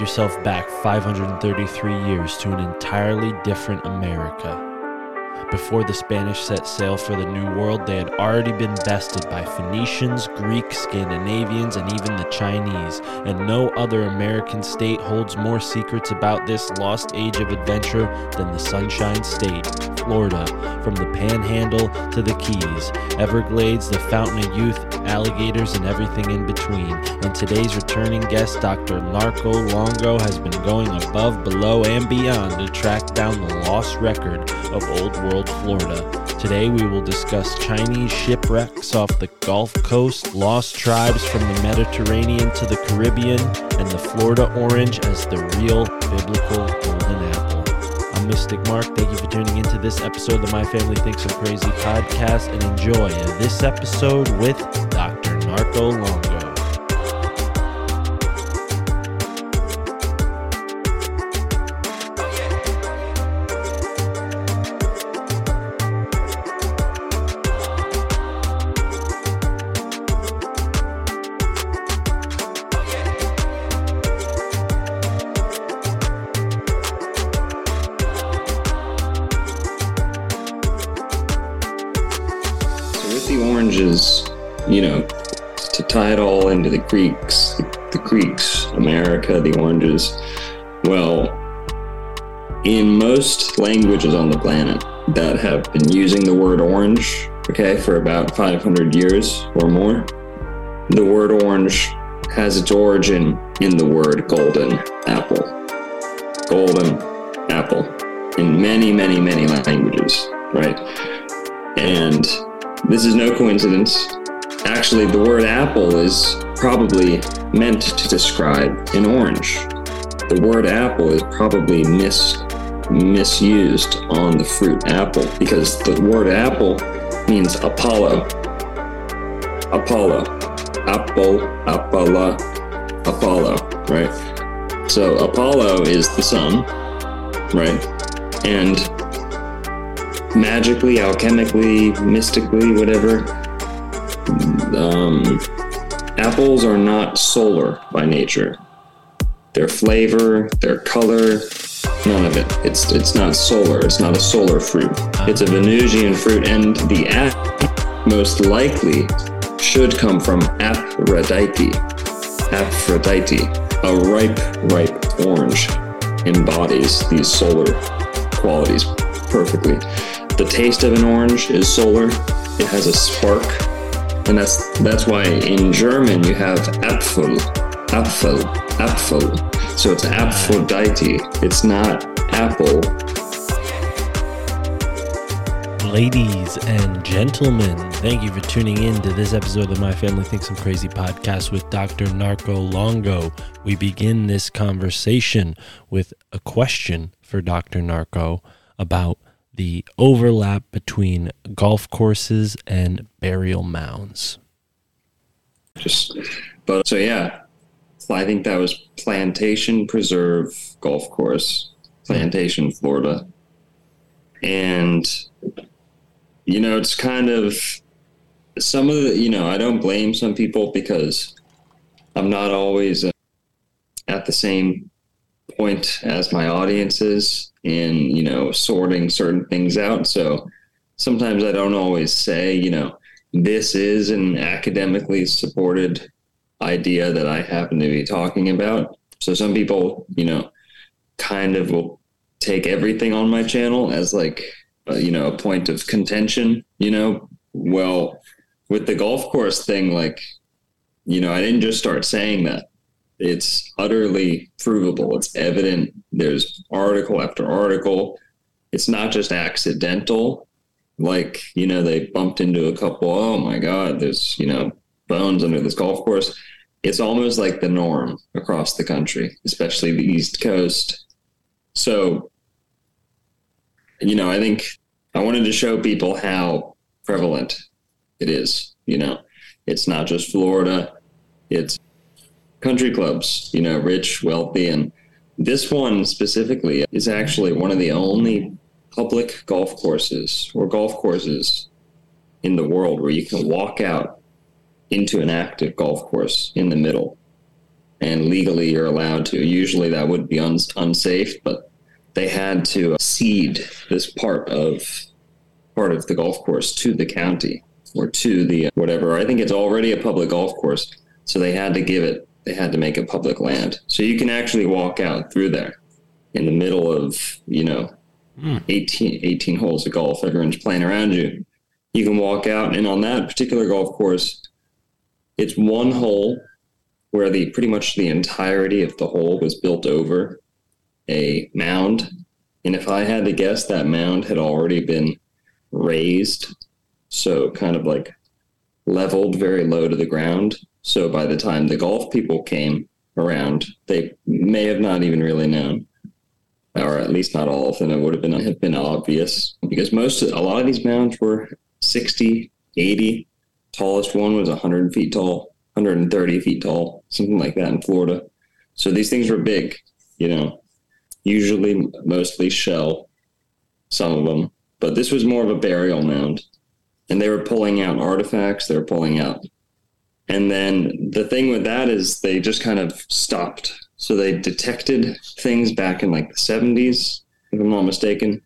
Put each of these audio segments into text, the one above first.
Yourself back 533 years to an entirely different America. Before the Spanish set sail for the New World, they had already been bested by Phoenicians, Greeks, Scandinavians, and even the Chinese. And no other American state holds more secrets about this lost age of adventure than the Sunshine State, Florida. From the Panhandle to the Keys, Everglades, the Fountain of Youth, alligators, and everything in between. And today's returning guest, Dr. Narco Longo, has been going above, below, and beyond to track down the lost record of Old World Florida. Today we will discuss Chinese shipwrecks off the Gulf Coast, lost tribes from the Mediterranean to the Caribbean, and the Florida orange as the real biblical golden apple. I'm Mystic Mark. Thank you for tuning into this episode of My Family Thinks I'm Crazy podcast and enjoy this episode with Dr. Narco Longo. Tie it all into the Greeks, the, the Greeks, America, the oranges. Well, in most languages on the planet that have been using the word orange, okay, for about 500 years or more, the word orange has its origin in the word golden apple. Golden apple in many, many, many languages, right? And this is no coincidence. Actually, the word apple is probably meant to describe an orange. The word apple is probably mis misused on the fruit apple because the word apple means Apollo. Apollo. Apple, Apollo, Apollo, right? So Apollo is the sun, right? And magically, alchemically, mystically, whatever. Um, apples are not solar by nature. Their flavor, their color, none of it. It's it's not solar. It's not a solar fruit. It's a Venusian fruit, and the app most likely should come from Aphrodite. Aphrodite, a ripe, ripe orange, embodies these solar qualities perfectly. The taste of an orange is solar. It has a spark, and that's that's why in German you have Apfel, Apfel, Apfel. So it's Aphrodite. It's not apple. Ladies and gentlemen, thank you for tuning in to this episode of My Family Thinks I'm Crazy podcast with Dr. Narco Longo. We begin this conversation with a question for Dr. Narco about the overlap between golf courses and burial mounds. Just, but so yeah, I think that was Plantation Preserve Golf Course, Plantation, Florida, and you know it's kind of some of the, you know, I don't blame some people because I'm not always at the same point as my audience is in, you know, sorting certain things out. So sometimes I don't always say, you know, this is an academically supported idea that I happen to be talking about. So some people, you know, kind of will take everything on my channel as like, uh, you know, a point of contention, you know, well, with the golf course thing, like, you know, I didn't just start saying that. It's utterly provable. It's evident. There's article after article. It's not just accidental. Like, you know, they bumped into a couple. Oh my God, there's, you know, bones under this golf course. It's almost like the norm across the country, especially the East Coast. So, you know, I think I wanted to show people how prevalent it is. You know, it's not just Florida, it's country clubs, you know, rich, wealthy. And this one specifically is actually one of the only public golf courses or golf courses in the world where you can walk out into an active golf course in the middle. And legally, you're allowed to. Usually, that would be un- unsafe, but they had to cede this part of part of the golf course to the county or to the whatever. I think it's already a public golf course, so they had to give it. They had to make it public land, so you can actually walk out through there in the middle of you know hmm. 18, 18 holes of golf. Everyone's playing around you. You can walk out, and on that particular golf course, it's one hole where the pretty much the entirety of the hole was built over a mound. And if I had to guess, that mound had already been raised, so kind of like leveled very low to the ground. So by the time the golf people came around, they may have not even really known, or at least not all of them. It would have been have been obvious because most a lot of these mounds were 60, 80. Tallest one was 100 feet tall, 130 feet tall, something like that in Florida. So these things were big, you know, usually mostly shell, some of them, but this was more of a burial mound. And they were pulling out artifacts, they were pulling out. And then the thing with that is they just kind of stopped. So they detected things back in like the 70s, if I'm not mistaken.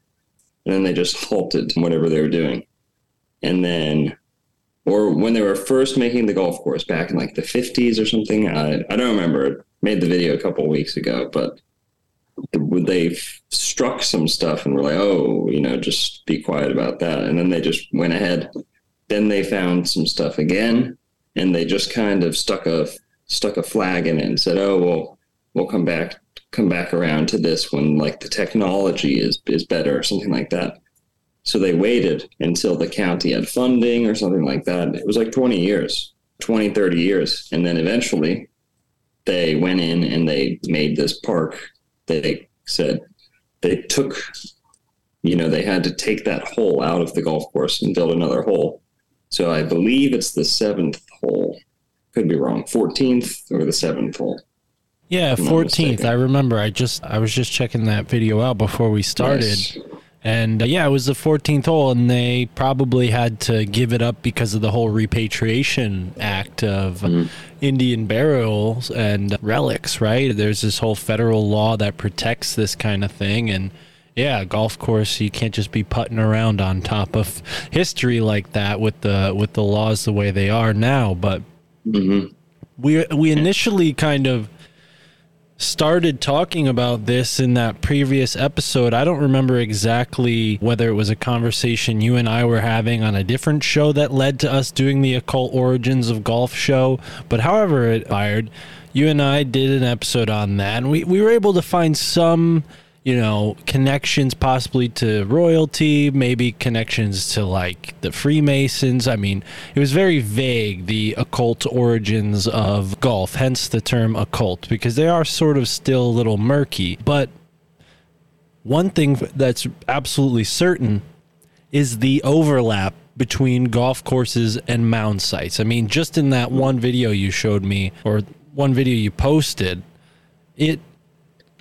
And then they just halted whatever they were doing. And then, or when they were first making the golf course back in like the 50s or something, I, I don't remember. I made the video a couple of weeks ago, but they struck some stuff and were like, oh, you know, just be quiet about that. And then they just went ahead. Then they found some stuff again, and they just kind of stuck a stuck a flag in it and said, oh, well, we'll come back come back around to this when like the technology is is better or something like that. So they waited until the county had funding or something like that. It was like 20 years, 20, 30 years. And then eventually they went in and they made this park they said they took you know they had to take that hole out of the golf course and build another hole so i believe it's the seventh hole could be wrong 14th or the seventh hole Yeah, 14th. I remember. I just I was just checking that video out before we started. Nice. And uh, yeah, it was the 14th hole, and they probably had to give it up because of the whole repatriation act of Mm-hmm. Indian burials and relics, right? There's this whole federal law that protects this kind of thing. And yeah, golf course, you can't just be putting around on top of history like that with the with the laws the way they are now. But hmm we we initially kind of started talking about this in that previous episode. I don't remember exactly whether it was a conversation you and I were having on a different show that led to us doing the occult origins of golf show, but however it fired, you and I did an episode on that and we, we were able to find some you know, connections possibly to royalty, maybe connections to like the Freemasons. I mean, it was very vague, the occult origins of golf, hence the term occult, because they are sort of still a little murky. But one thing that's absolutely certain is the overlap between golf courses and mound sites. I mean, just in that one video you showed me, or one video you posted, it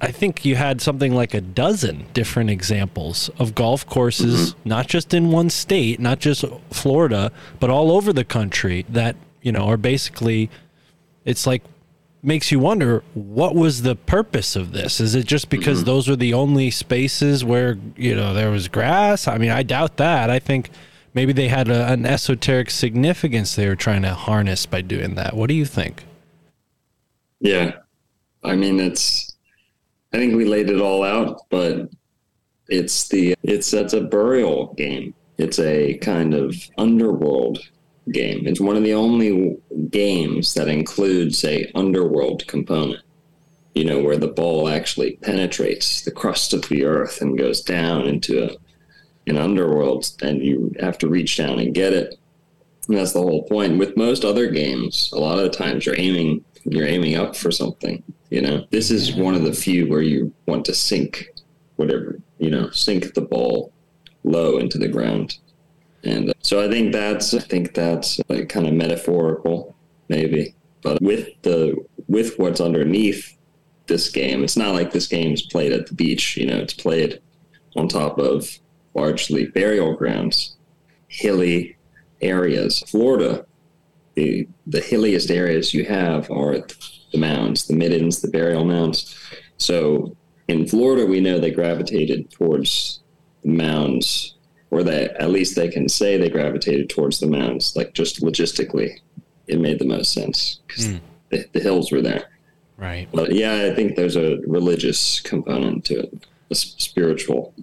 I think you had something like a dozen different examples of golf courses, mm-hmm. not just in one state, not just Florida, but all over the country that, you know, are basically, it's like, makes you wonder what was the purpose of this? Is it just because mm-hmm. those were the only spaces where, you know, there was grass? I mean, I doubt that. I think maybe they had a, an esoteric significance they were trying to harness by doing that. What do you think? Yeah. I mean, it's, I think we laid it all out, but it's the, it's, that's a burial game. It's a kind of underworld game. It's one of the only games that includes a underworld component. You know, where the ball actually penetrates the crust of the earth and goes down into a, an underworld, and you have to reach down and get it. And that's the whole point. With most other games, a lot of the times you're aiming you're aiming up for something. You know, this is one of the few where you want to sink whatever you know, sink the ball low into the ground. And uh, so I think that's I think that's like kind of metaphorical, maybe. But with the with what's underneath this game, it's not like this game's played at the beach. You know, it's played on top of largely burial grounds, hilly areas. Florida, the the hilliest areas you have are the mounds, the middens, the burial mounds. So in Florida, we know they gravitated towards the mounds, or that at least they can say they gravitated towards the mounds. Like just logistically, it made the most sense because Mm. the, the hills were there. Right. But yeah, I think there's a religious component to it, a spiritual.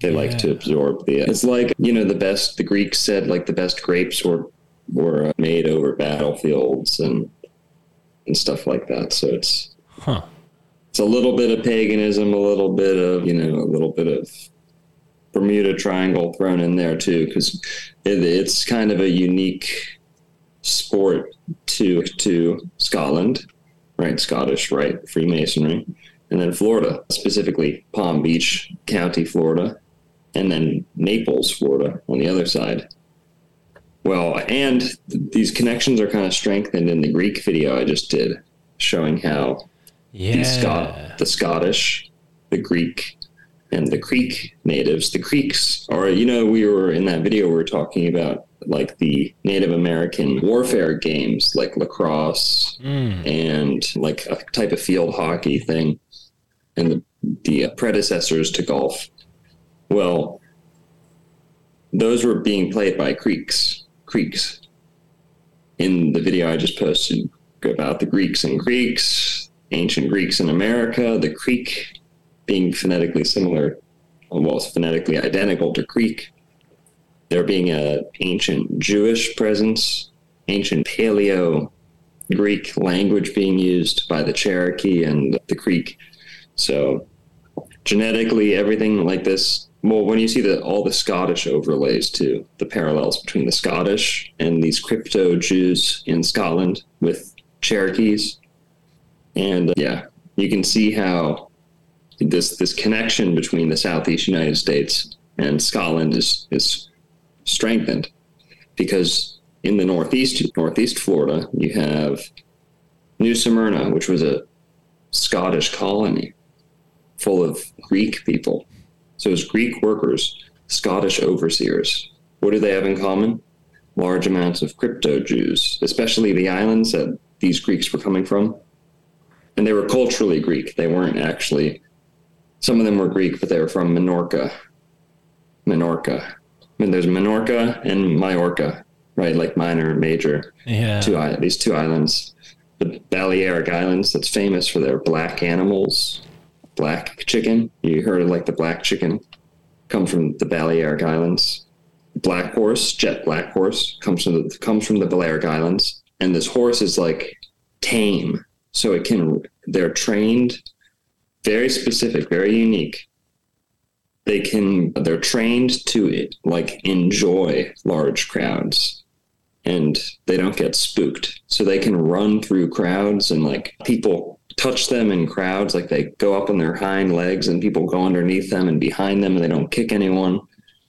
They like to absorb the. It's like you know the best. The Greeks said like the best grapes were were uh, made over battlefields and and stuff like that. So it's Huh. it's a little bit of paganism, a little bit of you know a little bit of Bermuda Triangle thrown in there too, because it, it's kind of a unique sport to to Scotland, right? Scottish, right? Freemasonry, and then Florida, specifically Palm Beach County, Florida, and then Naples, Florida, on the other side. Well, and these connections are kind of strengthened in the Greek video I just did, showing how Yeah. the Scot, the Scottish, the Greek, and the Creek natives. The Creeks are, you know, we were in that video we were talking about like the Native American warfare games, like lacrosse Mm. and like a type of field hockey thing, and the, the predecessors to golf. Well, those were being played by Creeks. Creeks. In the video I just posted about the Greeks and Greeks, ancient Greeks in America, the Creek being phonetically similar, almost phonetically identical to Greek. There being a ancient Jewish presence, ancient Paleo Greek language being used by the Cherokee and the Creek. So genetically, everything like this. Well, when you see the all the Scottish overlays too, the parallels between the Scottish and these crypto Jews in Scotland with Cherokees, and uh, yeah, you can see how this this connection between the Southeast United States and Scotland is is strengthened because in the Northeast Northeast Florida you have New Smyrna, which was a Scottish colony full of Greek people. So it's Greek workers, Scottish overseers. What do they have in common? Large amounts of crypto Jews, especially the islands that these Greeks were coming from. And they were culturally Greek. They weren't actually, some of them were Greek, but they were from Minorca. Minorca. I mean, there's Minorca and Majorca, right? Like minor and major Yeah. two these two islands, the Balearic Islands, that's famous for their black animals, black chicken. You heard of like the black chicken, come from the Balearic Islands. Black horse, jet black horse, comes from the comes from the Balearic Islands, and this horse is like tame, so it can. They're trained, very specific, very unique. They can. They're trained to it, like enjoy large crowds and they don't get spooked. So they can run through crowds and like people touch them in crowds, like they go up on their hind legs and people go underneath them and behind them and they don't kick anyone.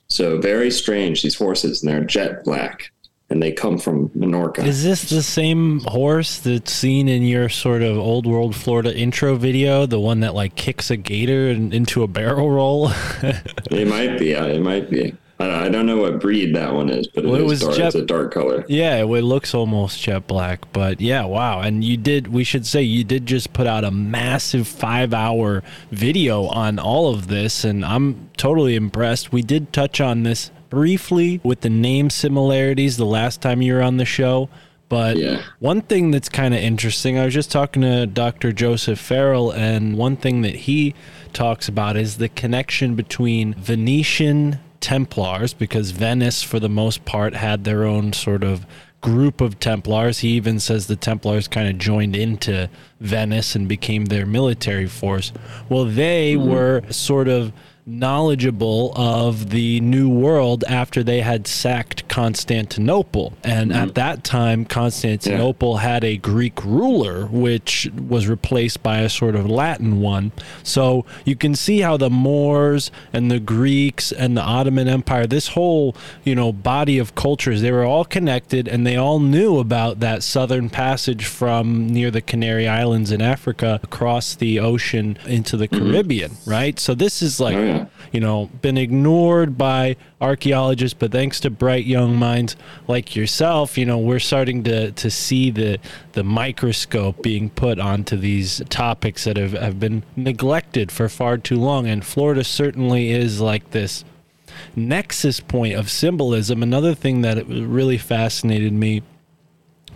So very strange, these horses, and they're jet black. and they come from Menorca. Is this the same horse that's seen in your sort of old world Florida intro video? The one that like kicks a gator and into a barrel roll? it might be. It might be. I I don't know what breed that one is, but it Well, it was dark. Jep- it's a dark color. yeah, it looks almost jet black, but yeah, wow. And you did, we should say, you did just put out a massive five hour video on all of this, and I'm totally impressed. We did touch on this briefly with the name similarities the last time you were on the show. But Yeah. one thing that's kind of interesting, I was just talking to Dr. Joseph Farrell, and one thing that he talks about is the connection between Venetian Templars, because Venice, for the most part, had their own sort of group of Templars. He even says the Templars kind of joined into Venice and became their military force. Well, they hmm. were sort of knowledgeable of the New World after they had sacked Constantinople. And at mm-hmm. that time, Constantinople had a Greek ruler, which was replaced by a sort of Latin one. So you can see how the Moors and the Greeks and the Ottoman Empire, this whole, you know, body of cultures, they were all connected and they all knew about that southern passage from near the Canary Islands in Africa across the ocean into the mm-hmm. Caribbean, right? So this is like Oh, yeah. You know, been ignored by archaeologists, but thanks to bright young minds like yourself, you know, we're starting to, to see the the microscope being put onto these topics that have, have been neglected for far too long. And Florida certainly is like this nexus point of symbolism. Another thing that really fascinated me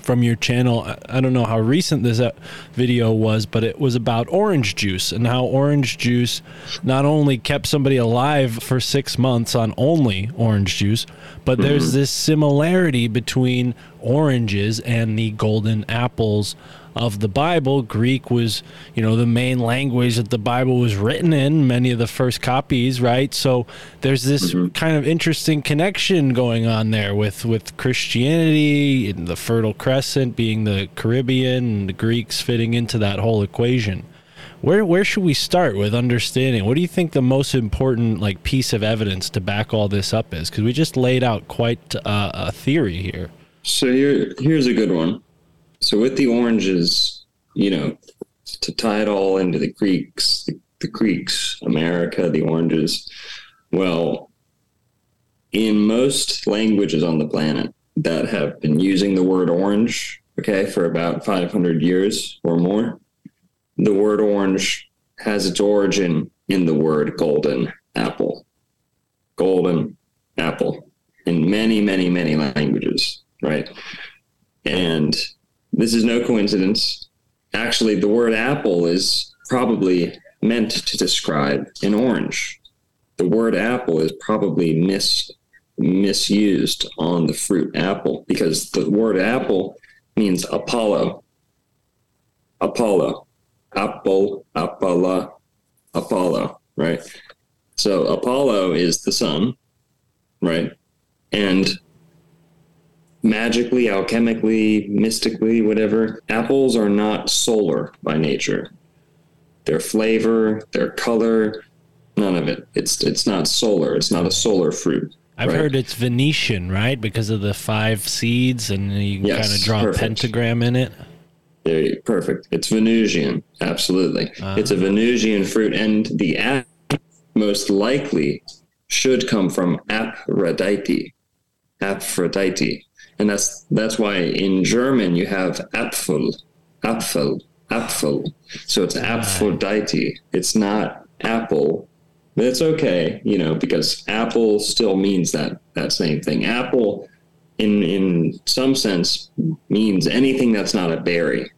from your channel. I- don't know how recent this uh, video was, but it was about orange juice and how orange juice not only kept somebody alive for six months on only orange juice, but there's this similarity between oranges and the golden apples of the Bible. Greek was, you know, the main language that the Bible was written in, many of the first copies, right? So there's this kind of interesting connection going on there with, with Christianity and the Fertile Crescent being the Caribbean and the Greeks fitting into that whole equation. Where where should we start with understanding? What do you think the most important like piece of evidence to back all this up is? Because we just laid out quite uh, a theory here. So here, here's a good one. So with the oranges, you know, to tie it all into the Greeks, the, the Greeks, America, the oranges. Well, in most languages on the planet that have been using the word orange, okay, for about 500 years or more, the word orange has its origin in the word golden apple. Golden apple in many, many, many languages, right? And this is no coincidence. Actually, the word apple is probably meant to describe an orange. The word apple is probably mis misused on the fruit apple because the word apple means Apollo. Apollo. Apple, Apollo, Apollo, right? So Apollo is the sun, right? And magically, alchemically, mystically, whatever, apples are not solar by nature. Their flavor, their color, none of it. It's it's not solar. It's not a solar fruit. I've right? heard it's Venetian, right? Because of the five seeds, and you can Yes, kind of draw perfect. a pentagram in it. You- perfect. It's Venusian. Absolutely. Ah. It's a Venusian fruit, and the app most likely should come from Aphrodite. Aphrodite. And that's that's why in German you have Apfel. Apfel. Apfel. So it's ah. Aphrodite. It's not apple. But it's okay, you know, because apple still means that that same thing. Apple in in some sense means anything that's not a berry.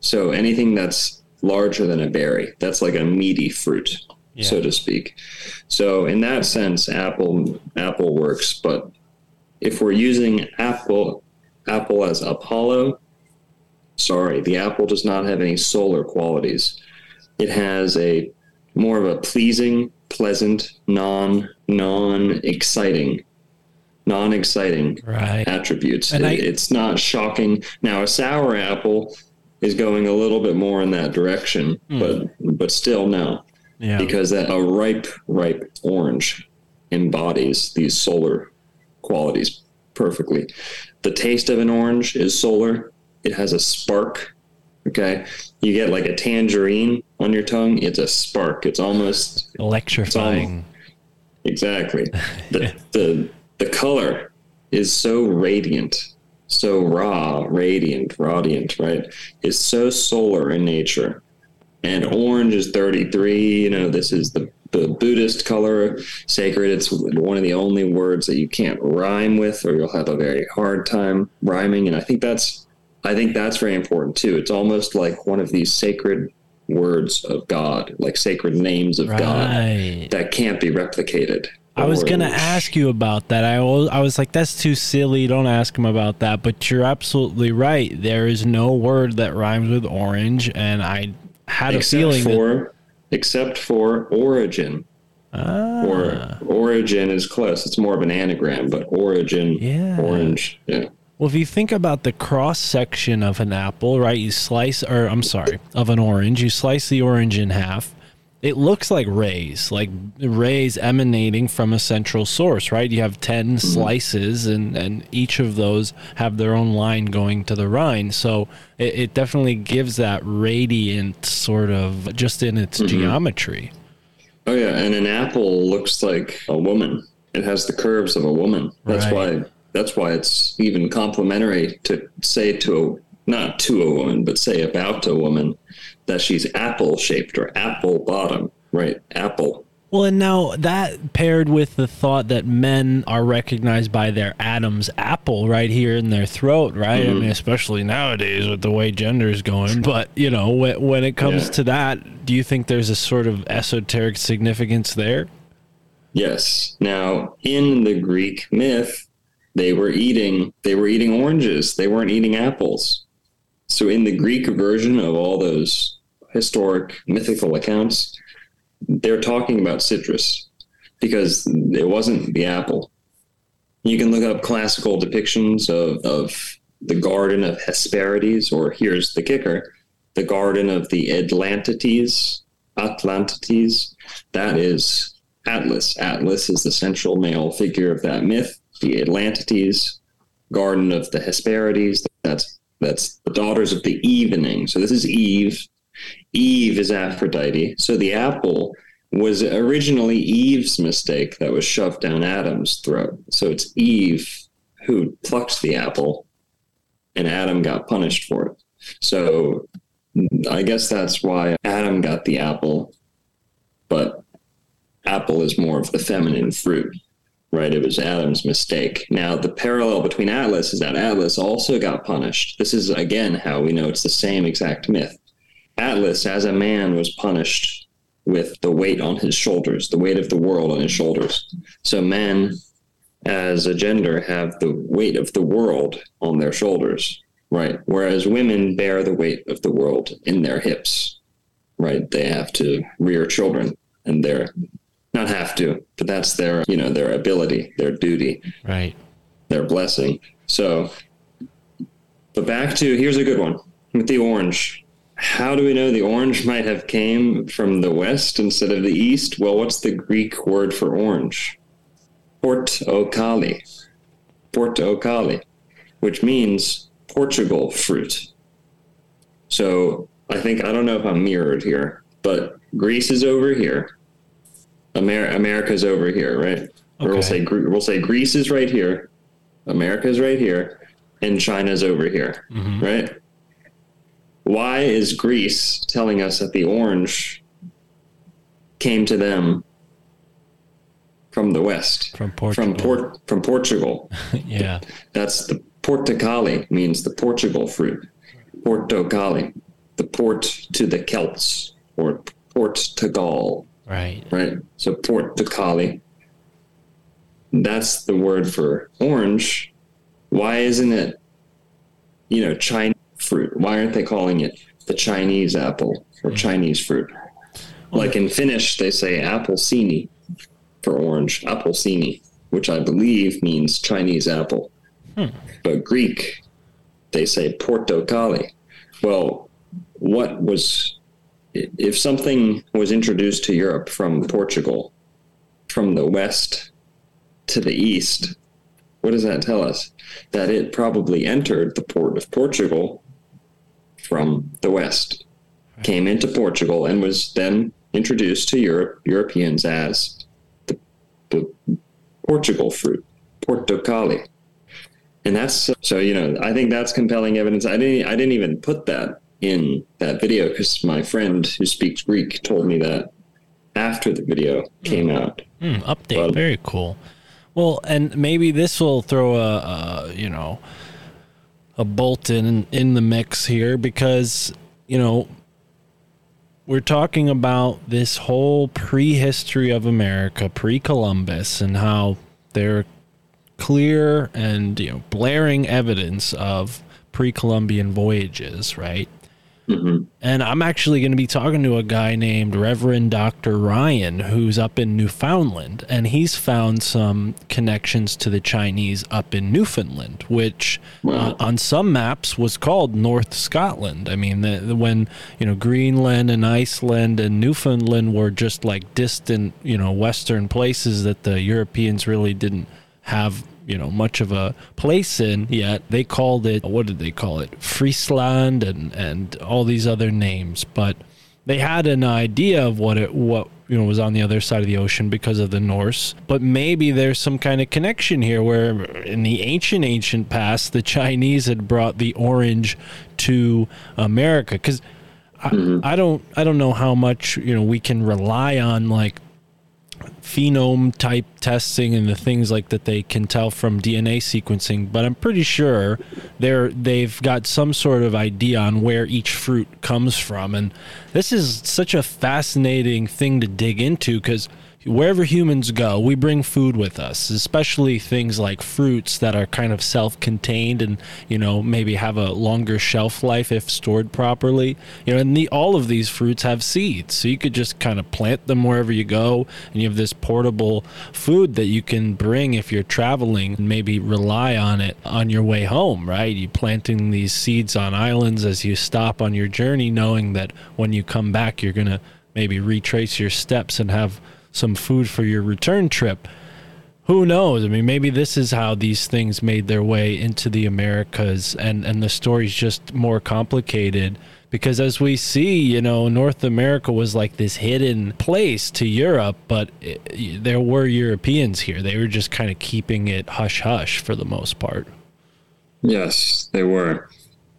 So anything that's larger than a berry, that's like a meaty fruit, so to speak. So in that sense, apple apple works. But if we're using apple apple as Apollo, sorry, the apple does not have any solar qualities. It has a more of a pleasing, pleasant, non non exciting, non exciting Right. attributes. It- I- it's not shocking. Now, a sour apple is going a little bit more in that direction, hmm. but but still no, Yeah. because that, a ripe ripe orange embodies these solar qualities perfectly. The taste of an orange is solar. It has a spark. Okay. You get like a tangerine on your tongue. It's a spark. It's almost Electrifying. exactly the, the the color is so radiant, so raw, radiant, radiant, right? It's so solar in nature. And orange is 33. You know, this is the, the Buddhist color, sacred. It's one of the only words that you can't rhyme with, or you'll have a very hard time rhyming. And I think that's, I think that's very important too. It's almost like one of these sacred words of God, like sacred names of God that can't be replicated. I was gonna ask you about that. I was, I was like, that's too silly. Don't ask him about that. But you're absolutely right. There is no word that rhymes with orange, and I had a except feeling that, for except for origin ah, or origin is close. It's more of an anagram, but origin, Yeah. orange, yeah. Well, if you think about the cross section of an apple, right? You slice, or I'm sorry, of an orange, you slice the orange in half. It looks like rays, like rays emanating from a central source, right? You have 10 mm-hmm. slices, and, and each of those have their own line going to the rind. So it, it definitely gives that radiant sort of just in its mm-hmm. geometry. Oh yeah, and an apple looks like a woman. It has the curves of a woman. That's Right. why that's why it's even complimentary to say to a not to a woman, but say about a woman that she's apple shaped or apple bottom, right? Apple. Well, and now that paired with the thought that men are recognized by their Adam's apple right here in their throat, right? I mm-hmm. mean, especially nowadays with the way gender is going. But, you know, when, when it comes Yeah. to that, do you think there's a sort of esoteric significance there? Yes. Now, in the Greek myth, they were eating they were eating oranges. They weren't eating apples. So in the Greek version of all those historic mythical accounts, they're talking about citrus because it wasn't the apple. You can look up classical depictions of, of the Garden of Hesperides, or here's the kicker the Garden of the Atlantides. Atlantides. That is Atlas. Atlas is the central male figure of that myth. The Atlantides, Garden of the Hesperides. That's that's the daughters of the evening. So this is Eve. Eve is Aphrodite. So the apple was originally Eve's mistake that was shoved down Adam's throat. So it's Eve who plucked the apple, and Adam got punished for it. So I guess that's why Adam got the apple, but apple is more of the feminine fruit, right? It was Adam's mistake. Now, the parallel between Atlas is that Atlas also got punished. This is, again, how we know it's the same exact myth. Atlas, as a man, was punished with the weight on his shoulders, the weight of the world on his shoulders. So, men, as a gender, have the weight of the world on their shoulders, right? Whereas women bear the weight of the world in their hips, right? They have to rear children, and they're not have to, but that's their, you know, their ability, their duty Right. their blessing. So, but back to here's a good one with the orange. How do we know the orange might have came from the west instead of the east? Well, what's the Greek word for orange? Portocali. Portocali, which means Portugal fruit. So I think I don't know if I'm mirrored here, but Greece is over here. Amer- America's over here, right? Or we'll say we'll say Greece is right here, America's right here, and China's over here, mm-hmm. right? Why is Greece telling us that the orange came to them from the west, From Portugal. from Port from Portugal? yeah. That's the Portocali means the Portugal fruit. Portocali, the port to the Celts or Port to Gaul, Right. right? So Portocali. That's the word for orange. Why isn't it, you know, Chinese fruit? Why aren't they calling it the Chinese apple or hmm. Chinese fruit? Like in Finnish, they say appelsini for orange, appelsini, which I believe means Chinese apple. Hmm. But Greek, they say portocali. Well, what was if something was introduced to Europe from Portugal, from the west to the east, what does that tell us? That it probably entered the port of Portugal from the west, came into Portugal, and was then introduced to Europe, Europeans as the, the Portugal fruit, portocali. And that's so you know I think that's compelling evidence. I didn't I didn't even put that in that video because my friend who speaks Greek told me that after the video came out. Hmm, update. Well- Very cool. Well, and maybe this will throw a, a you know a bolt in the mix here because you know we're talking about this whole prehistory of America, pre-Columbus, and how there are clear and you know blaring evidence of pre-Columbian voyages, right? And I'm actually going to be talking to a guy named Reverend Dr. Ryan, who's up in Newfoundland, and he's found some connections to the Chinese up in Newfoundland, which uh, on some maps was called North Scotland. I mean, the, the- when you know Greenland and Iceland and Newfoundland were just like distant, you know, Western places that the Europeans really didn't have you know much of a place in yet. They called it what did they call it? Friesland and and all these other names. But they had an idea of what it what you know was on the other side of the ocean because of the norse. But maybe there's some kind of connection here where in the ancient ancient past the chinese had brought the orange to america. Because I, mm-hmm. I don't i don't know how much you know we can rely on like phenome type testing and the things like that they can tell from DNA sequencing, but I'm pretty sure they're they've got some sort of idea on where each fruit comes from. And this is such a fascinating thing to dig into because wherever humans go, we bring food with us, especially things like fruits that are kind of self-contained and you know maybe have a longer shelf life if stored properly. You know, and the, all of these fruits have seeds, so you could just kind of plant them wherever you go, and you have this portable food that you can bring if you're traveling and maybe rely on it on your way home. Right? You planting these seeds on islands as you stop on your journey, knowing that when you come back, you're gonna maybe retrace your steps and have some food for your return trip. Who knows? I mean, maybe this is how these things made their way into the Americas, and and the story's just more complicated because as we see, you know, North America was like this hidden place to Europe, but it, there were Europeans here. They were just kind of keeping it hush hush for the most part. Yes, they were.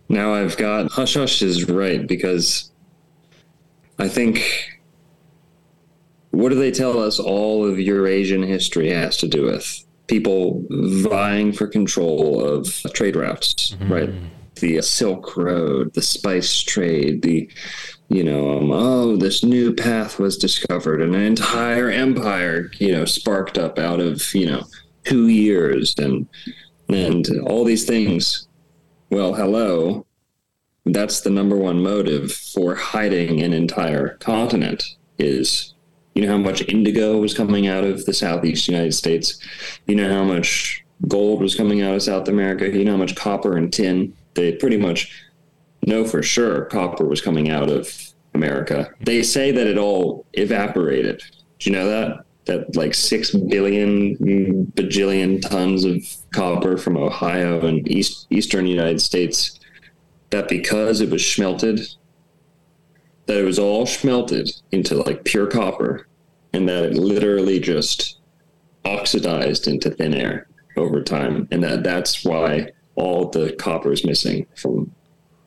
Now I've got Hush Hush is right because I think what do they tell us all of Eurasian history has to do with? People vying for control of trade routes, right? The Silk Road, the spice trade, the you know, um, oh, this new path was discovered, and an entire empire, you know, sparked up out of you know two years, and and all these things. Well, hello, that's the number one motive for hiding an entire continent is you know how much indigo was coming out of the southeast united states. You know how much gold was coming out of south america. You know how much copper and tin. They pretty much know for sure copper was coming out of america. They say that it all evaporated. Do you know that? That like six billion bajillion tons of copper from ohio and east eastern united states that because it was smelted that it was all smelted into like pure copper and that it literally just oxidized into thin air over time and that that's why all the copper is missing from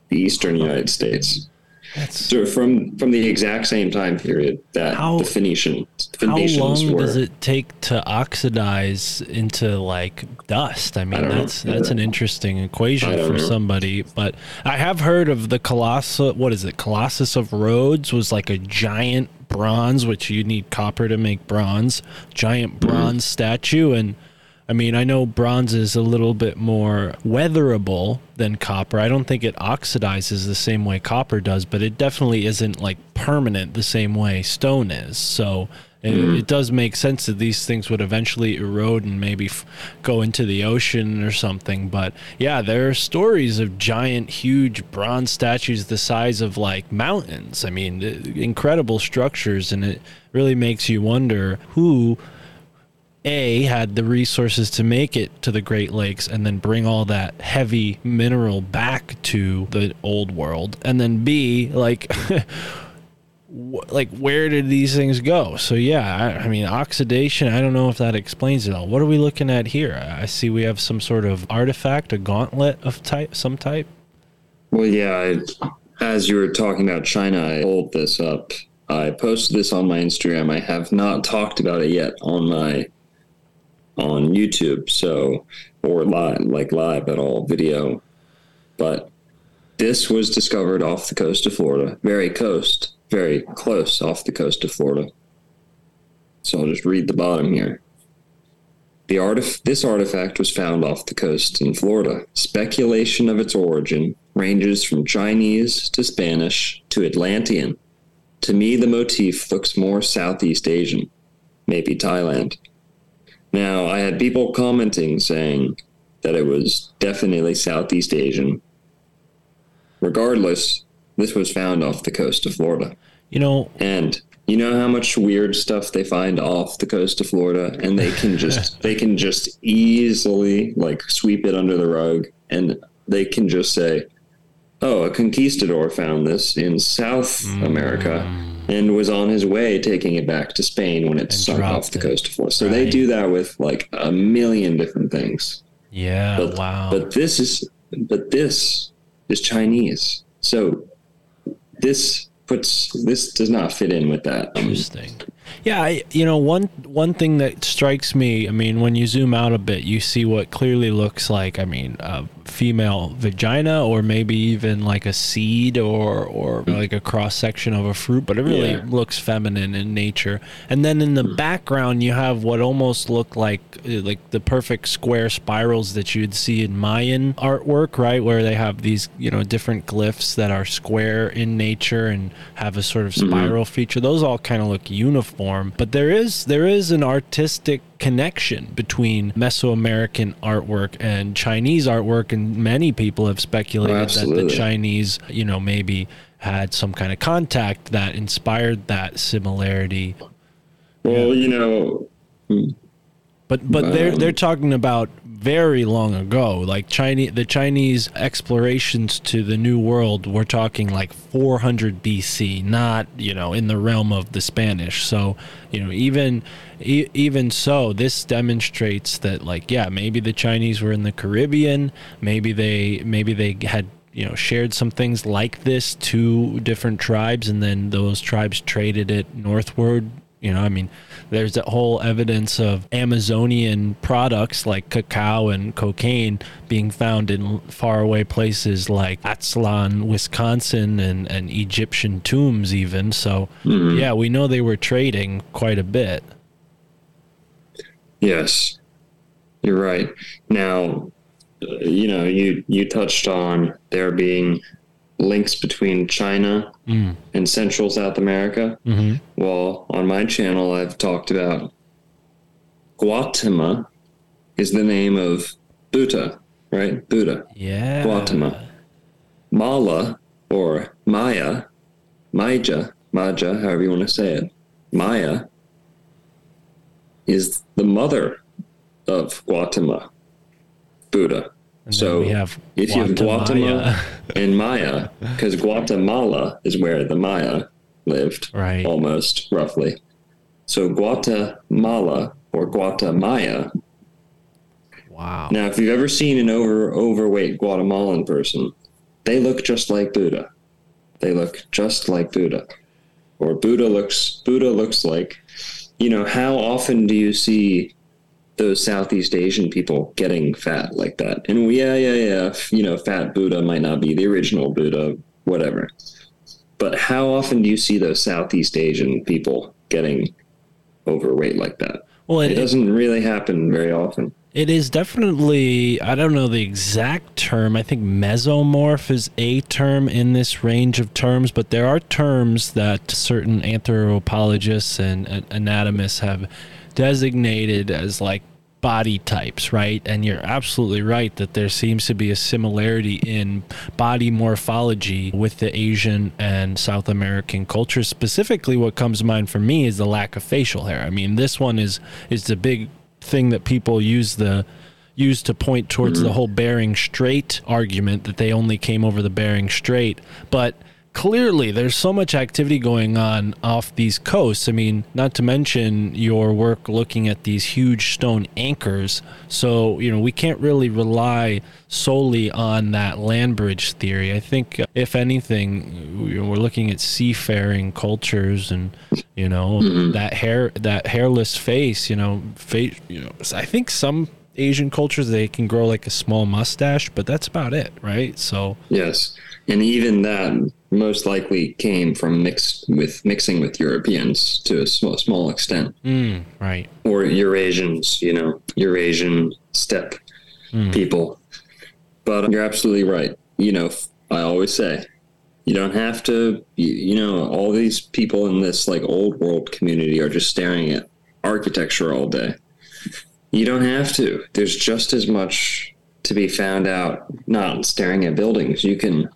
the eastern united states That's so from from the exact same time period that How- the phoenician how phoenicians long were does it take to oxidize into like dust? I mean, know. that's that's an interesting equation for somebody. But I have heard of the Colossus. What is it? Colossus of Rhodes was like a giant bronze, which you need copper to make bronze. Giant Mm-hmm. bronze statue, and I mean, I know bronze is a little bit more weatherable than copper. I don't think it oxidizes the same way copper does, but it definitely isn't like permanent the same way stone is. So it, hmm. it does make sense that these things would eventually erode and maybe f- go into the ocean or something. But yeah, there are stories of giant, huge bronze statues the size of like mountains. I mean, incredible structures, and it really makes you wonder who A had the resources to make it to the Great Lakes and then bring all that heavy mineral back to the old world. And then B, like like where did these things go? So yeah, I, I mean oxidation. I don't know if that explains it all. What are we looking at here? I see we have some sort of artifact, a gauntlet of type, some type. Well, yeah. I, as you were talking about China, I pulled this up. I posted this on my Instagram. I have not talked about it yet on my on YouTube, so or live, like live at all video. But this was discovered off the coast of Florida, very coast, very close off the coast of Florida. So I'll just read the bottom here. The artif- this artifact was found off the coast in Florida. Speculation of its origin ranges from Chinese to Spanish to Atlantean. To me, the motif looks more Southeast Asian, maybe Thailand. Now, I had people commenting saying that it was definitely Southeast Asian. Regardless, this was found off the coast of Florida. You know, And you know how much weird stuff they find off the coast of Florida and they can just they can just easily like sweep it under the rug and they can just say, "Oh, a conquistador found this in South mm. America and was on his way taking it back to Spain when it sunk off the it. coast of Florida." So they do that with like a million different things. yeah, But, wow. But this is but this is Chinese. So this puts this does not fit in with that. Um, Interesting. Yeah, I, you know, one one thing that strikes me, I mean, when you zoom out a bit, you see what clearly looks like, I mean, a female vagina, or maybe even like a seed, or or hmm. like a cross section of a fruit, but it really Yeah. looks feminine in nature. And then in the hmm. background, you have what almost look like uh, like the perfect square spirals that you'd see in Mayan artwork, right, where they have these you know different glyphs that are square in nature and have a sort of mm-hmm. spiral feature. Those all kind of look uniform, but there is there is an artistic connection between Mesoamerican artwork and Chinese artwork, and many people have speculated that the. Chinese, you know, maybe had some kind of contact that inspired that similarity. Well, you know, But but they're Um, they're talking about very long ago, like Chinese the Chinese explorations to the New World. We're talking like 400 BC, not you know in the realm of the Spanish. So you know even e- even so, this demonstrates that like yeah, maybe the Chinese were in the Caribbean, maybe they maybe they had you know shared some things like this to different tribes, and then those tribes traded it northward you know, I mean, there's that whole evidence of Amazonian products like cacao and cocaine being found in faraway places like Aztalan, Wisconsin, and, and Egyptian tombs, even. So, yeah, we know they were trading quite a bit. yes, you're right. Now, uh, you know, you you touched on there being links between China Mm. and Central South America. hmm Well, on my channel, I've talked about Guatemala is the name of Buddha, right? Buddha. Yeah. Guatemala. Mala or Maya, Maja, Maja, however you want to say it, Maya is the mother of Guatemala, Buddha. And so we have if you have Guatemala. Guatemala and Maya, because Guatemala is where the Maya lived, Right. almost roughly. So Guatemala or Guatemala. Wow. Now, if you've ever seen an over overweight Guatemalan person, they look just like Buddha. They look just like Buddha, or Buddha looks Buddha looks like. You know, how often do you see those Southeast Asian people getting fat like that? And yeah, yeah, yeah. You know, fat Buddha might not be the original Buddha, whatever. But how often do you see those Southeast Asian people getting overweight like that? Well, It it, doesn't really happen very often. It is definitely, I don't know the exact term. I think mesomorph is a term in this range of terms, but there are terms that certain anthropologists and anatomists have designated as like body types, right? And you're absolutely right that there seems to be a similarity in body morphology with the Asian and South American cultures. Specifically, what comes to mind for me is the lack of facial hair. I mean, this one is is the big thing that people use the use to point towards the whole Bering Strait argument that they only came over the Bering Strait, but clearly there's so much activity going on off these coasts. I mean, not to mention your work looking at these huge stone anchors. So, you know, we can't really rely solely on that land bridge theory. I think, uh, if anything, we- we're looking at seafaring cultures and, you know, that hair, that hairless face, you know, face, you know, I think some Asian cultures, they can grow like a small mustache, but that's about it, right? So, Yes, and even that most likely came from mixed with mixing with Europeans to a small, small extent, mm, right. or Eurasians, you know, Eurasian steppe people. But you're absolutely right. You know, I always say, you don't have to. You, you know, all these people in this like old world community are just staring at architecture all day. You don't have to. There's just as much to be found out not staring at buildings. You can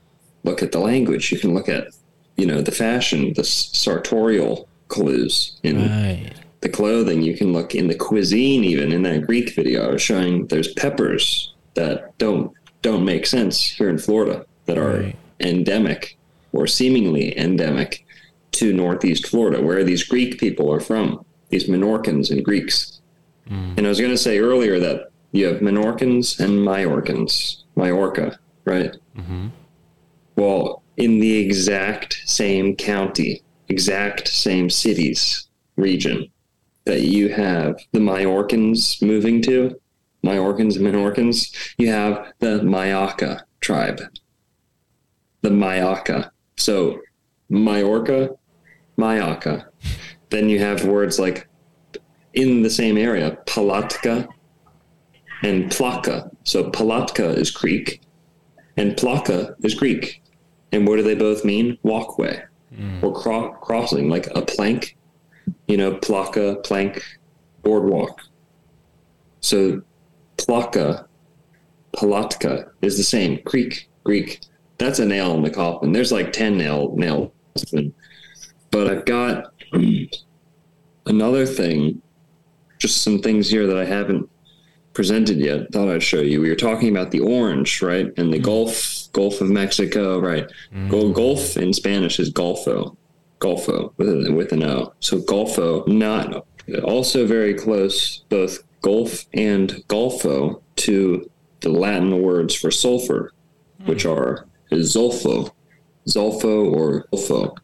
look at the language. You can look at, you know, the fashion, the sartorial clues in Right. the clothing. You can look in the cuisine, even in that Greek video. I was showing there's peppers that don't don't make sense here in Florida that are Right. endemic or seemingly endemic to Northeast Florida, where these Greek people are from. These Menorcans and Greeks. Hmm. And I was going to say earlier that you have Menorcans and Majorcans, Majorca, right? Mm-hmm. Well, in the exact same county, exact same cities, region that you have the Majorcans moving to, Majorcans and Menorcans, you have the Mayaca tribe. The Mayaca. So Majorca, Mayaca. Then you have words like in the same area, Palatka and Plaka. So Palatka is Greek and Plaka is Greek. And what do they both mean? Walkway mm. or cro- crossing, like a plank, you know, Plaka, plank, boardwalk. So Plaka, Palatka is the same. Greek, Greek. That's a nail in the coffin. There's like 10 nail, nails. But I've got another thing, just some things here that I haven't presented yet. Thought I'd show you. We were talking about the orange, right? And the mm. Gulf, Gulf of Mexico, right? Mm. Gul- Gulf in Spanish is Golfo, Golfo with, a, with an O. So Golfo, not also very close, both Gulf and Golfo to the Latin words for sulfur, which hmm. are Zolfo, Zolfo or Zolfo,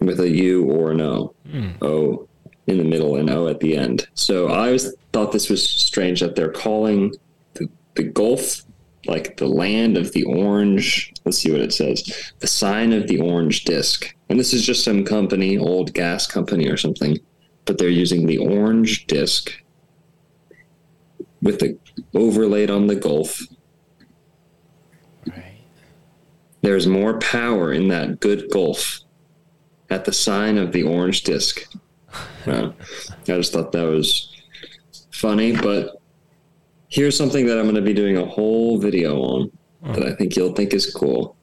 with a U or an O. Hmm. O in the middle and O at the end. So I always thought this was strange that they're calling the, the Gulf like the land of the orange. Let's see what it says. The sign of the orange disc. And this is just some company, old gas company or something, but they're using the orange disc with the overlaid on the Gulf. Right. There's more power in that good Gulf at the sign of the orange disc. Wow. I just thought that was funny, but here's something that I'm going to be doing a whole video on that I think you'll think is cool.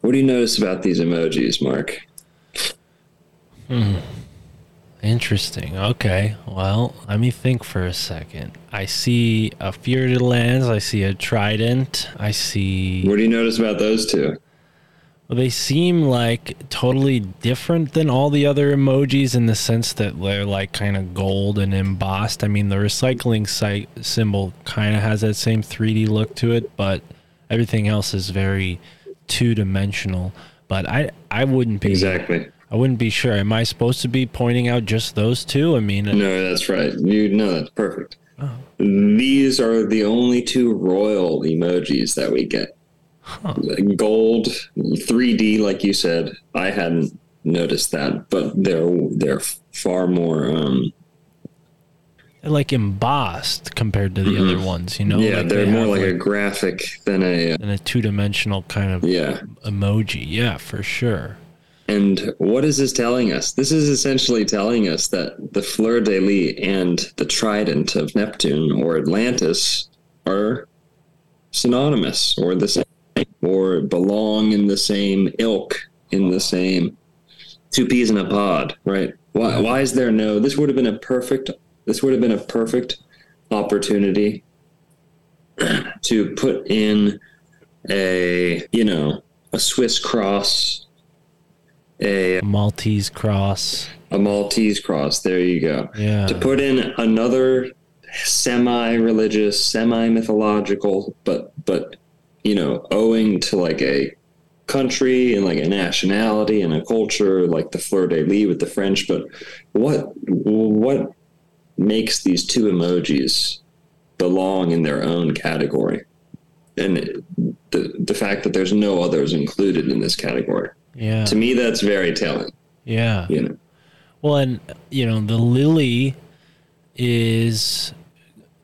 What do you notice about these emojis, Mark? Hmm. Interesting. Okay. Well, let me think for a second. I see a Fury de Lance. I see a Trident. I see. What do you notice about those two? Well, they seem like totally different than all the other emojis in the sense that they're like kind of gold and embossed. I mean, the recycling site symbol kind of has that same 3D look to it, but everything else is very two dimensional. But I, I wouldn't be Exactly. I wouldn't be sure. Am I supposed to be pointing out just those two? I mean, No, that's right. You know that's perfect. Oh. These are the only two royal emojis that we get. Gold, 3D, like you said. I hadn't noticed that, but they're they're far more. Um, like embossed compared to the other ones. You know, Mm-hmm. yeah, Like they're they more have, like, a graphic than a. uh, than a two dimensional kind of Yeah. emoji. Yeah, for sure. And what is this telling us? This is essentially telling us that the fleur de lis and the trident of Neptune or Atlantis are synonymous or the same or belong in the same ilk, in the same two peas in a pod, right? Why, why is there no? This would have been a perfect this would have been a perfect opportunity to put in a you know a Swiss cross, a Maltese cross. a Maltese cross. There you go. Yeah. To put in another semi-religious, semi-mythological, but but you know, owing to like a country and like a nationality and a culture, like the fleur de lis with the French. But what what makes these two emojis belong in their own category? And the the fact that there's no others included in this category. yeah. To me, that's very telling. yeah. You know. Well, and you know, the lily is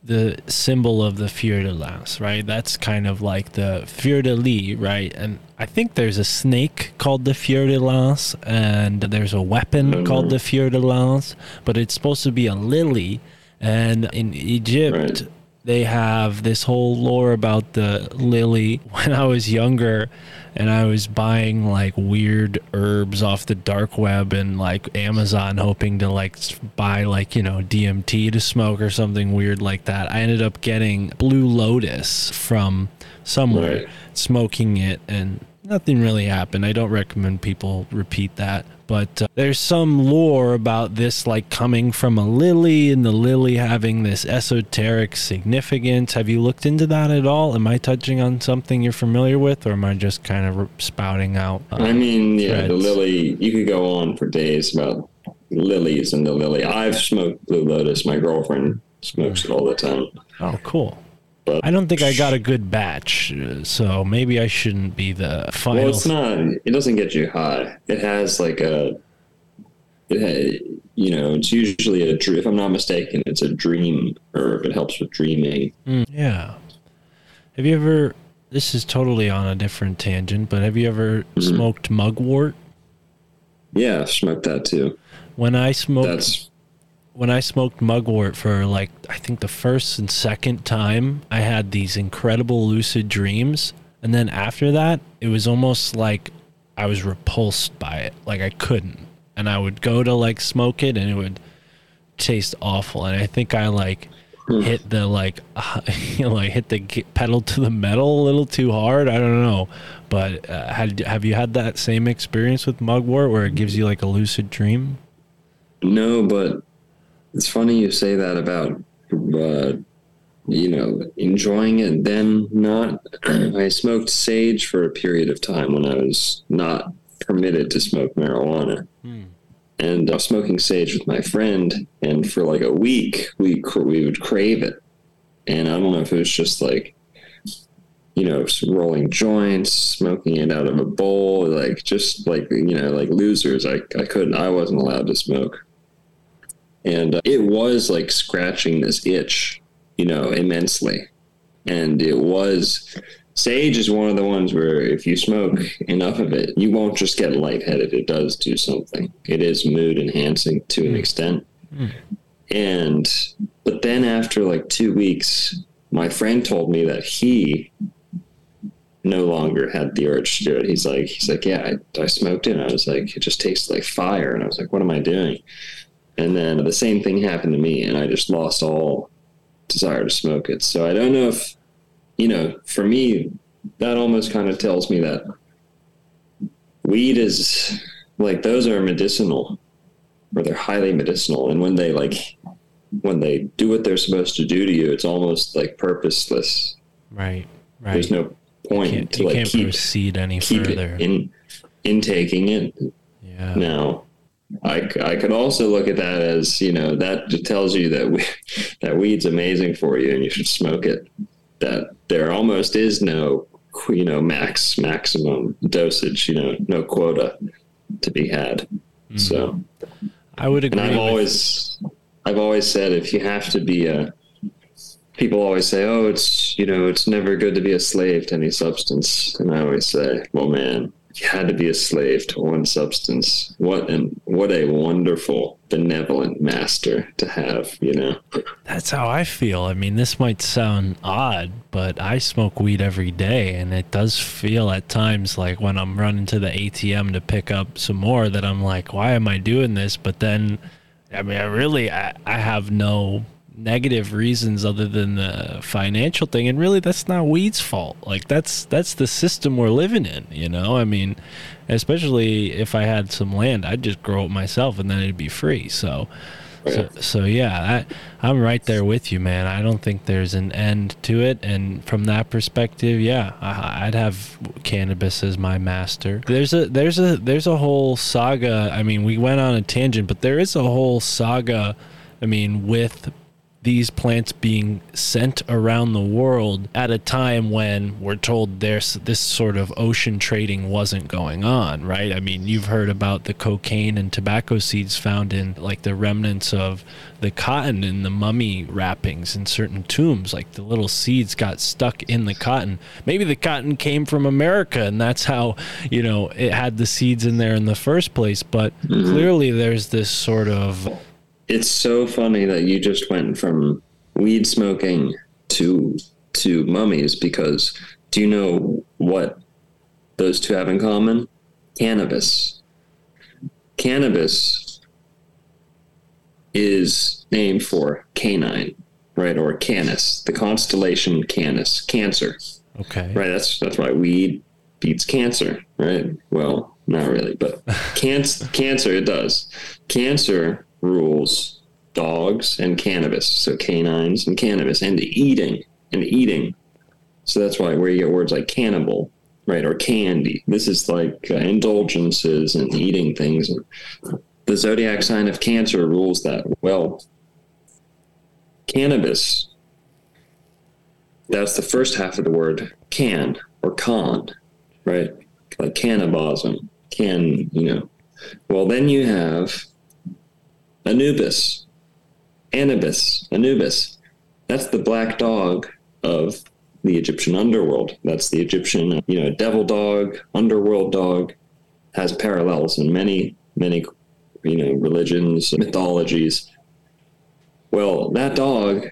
the symbol of the Fleur de Lis, right? That's kind of like the Fleur de Lis, right? And I think there's a snake called the Fleur de Lis, and there's a weapon Mhm. called the Fleur de Lis, but it's supposed to be a lily. And in Egypt, Right. they have this whole lore about the lily. When I was younger, and I was buying like weird herbs off the dark web and like Amazon, hoping to like buy like you know DMT to smoke or something weird like that. I ended up getting Blue Lotus from somewhere, Right. smoking it, and nothing really happened. I don't recommend people repeat that. But uh, there's some lore about this like coming from a lily and the lily having this esoteric significance. Have you looked into that at all? Am I touching on something you're familiar with, or am I just kind of spouting out? uh, I mean, yeah, the lily. You could go on for days about lilies and the lily. I've smoked blue lotus. My girlfriend smokes it all the time. oh, cool. But- I don't think I got a good batch, uh, so maybe I shouldn't be the final. Well, it's not. It doesn't get you high. It has like a. It ha, you know, it's usually a. If I'm not mistaken, it's a dream herb. It helps with dreaming. Mm, yeah. Have you ever? This is totally on a different tangent, but have you ever Mm-hmm. smoked mugwort? Yeah, I've smoked that too. When I smoked That's when I smoked mugwort for like I think the first and second time, I had these incredible lucid dreams, and then after that, it was almost like I was repulsed by it. Like I couldn't, and I would go to like smoke it, and it would taste awful. And I think I like hit the like you know like hit the pedal to the metal a little too hard. I don't know, but uh, had have you had that same experience with mugwort where it gives you like a lucid dream? No, but it's funny you say that about, uh, you know, enjoying it, then not. I smoked sage for a period of time when I was not permitted to smoke marijuana. And I was smoking sage with my friend, and for like a week, we cr- we would crave it. And I don't know if it was just like, you know, rolling joints, smoking it out of a bowl, like just like you know, like losers. I I couldn't. I wasn't allowed to smoke and uh, it was like scratching this itch you know immensely. And it was sage is one of the ones where if you smoke enough of it you won't just get lightheaded. It does do something. It is mood enhancing to an extent. And but then after like two weeks my friend told me that he no longer had the urge to do it. He's like he's like yeah i, I smoked it and i was like it just tastes like fire. And i was like what am i doing and then the same thing happened to me, and I just lost all desire to smoke it. So I don't know if, you know, for me, that almost kind of tells me that weed is like those are medicinal, or they're highly medicinal, and when they like, when they do what they're supposed to do to you, it's almost like purposeless. Right. Right. There's no point can't, to you like keep proceed any keep further. in intaking it yeah. Now, I, I could also look at that as you know that tells you that we, that weed's amazing for you and you should smoke it. That there almost is no you know max maximum dosage, you know, no quota to be had. Hmm. So, I would agree. and. I've always I've always said if you have to be a people always say, "Oh, it's you know, it's never good to be a slave to any substance," and I always say, "Well, man, had to be a slave to one substance, what and what a wonderful, benevolent master to have." You know, That's how I feel. I mean, this might sound odd, but I smoke weed every day, and it does feel at times like when I'm running to the ATM to pick up some more that I'm like, why am I doing this? But then I mean, I really, I, I have no negative reasons other than the financial thing, and really, that's not weed's fault. Like that's that's the system we're living in. You know, I mean, especially if I had some land, I'd just grow it myself, and then it'd be free. So. So, so yeah, I, I'm right there with you, man. I don't think there's an end to it, and from that perspective, yeah, I, I'd have cannabis as my master. There's a there's a there's a whole saga. I mean, we went on a tangent, but there is a whole saga. I mean, with these plants being sent around the world at a time when we're told there's this sort of ocean trading wasn't going on, right? I mean, you've heard about the cocaine and tobacco seeds found in like the remnants of the cotton in the mummy wrappings in certain tombs. Like the little seeds got stuck in the cotton. Maybe the cotton came from America and that's how, you know, it had the seeds in there in the first place. But mm-hmm. clearly there's this sort of It's so funny that you just went from weed smoking to to mummies because do you know what those two have in common? Cannabis. Cannabis is named for canine, right? Or Canis, the constellation Canis, Cancer. okay. Right. That's that's why weed beats cancer. Right. Well, not really, but cancer. Cancer it does. Cancer rules dogs and cannabis. So canines and cannabis and eating and eating. So that's why where you get words like cannibal, right, or candy. This is like uh, indulgences and eating things. And the zodiac sign of Cancer rules that. Well, cannabis. That's the first half of the word can or con, right? Like cannibalism, can, you know. Well, then you have Anubis, Anubis, Anubis. That's the black dog of the Egyptian underworld. That's the Egyptian, you know, devil dog, underworld dog, has parallels in many, many, you know, religions, mythologies. Well, that dog,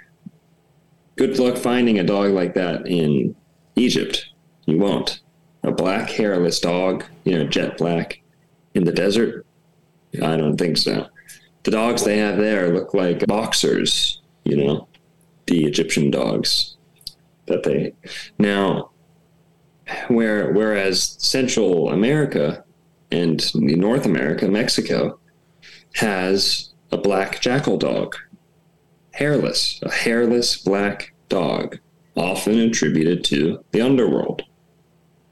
good luck finding a dog like that in Egypt. You won't. A black, hairless dog, you know, jet black in the desert? I don't think so. The dogs they have there look like boxers, you know, the Egyptian dogs that they now where whereas Central America and North America, Mexico, has a black jackal dog, hairless, a hairless black dog, often attributed to the underworld.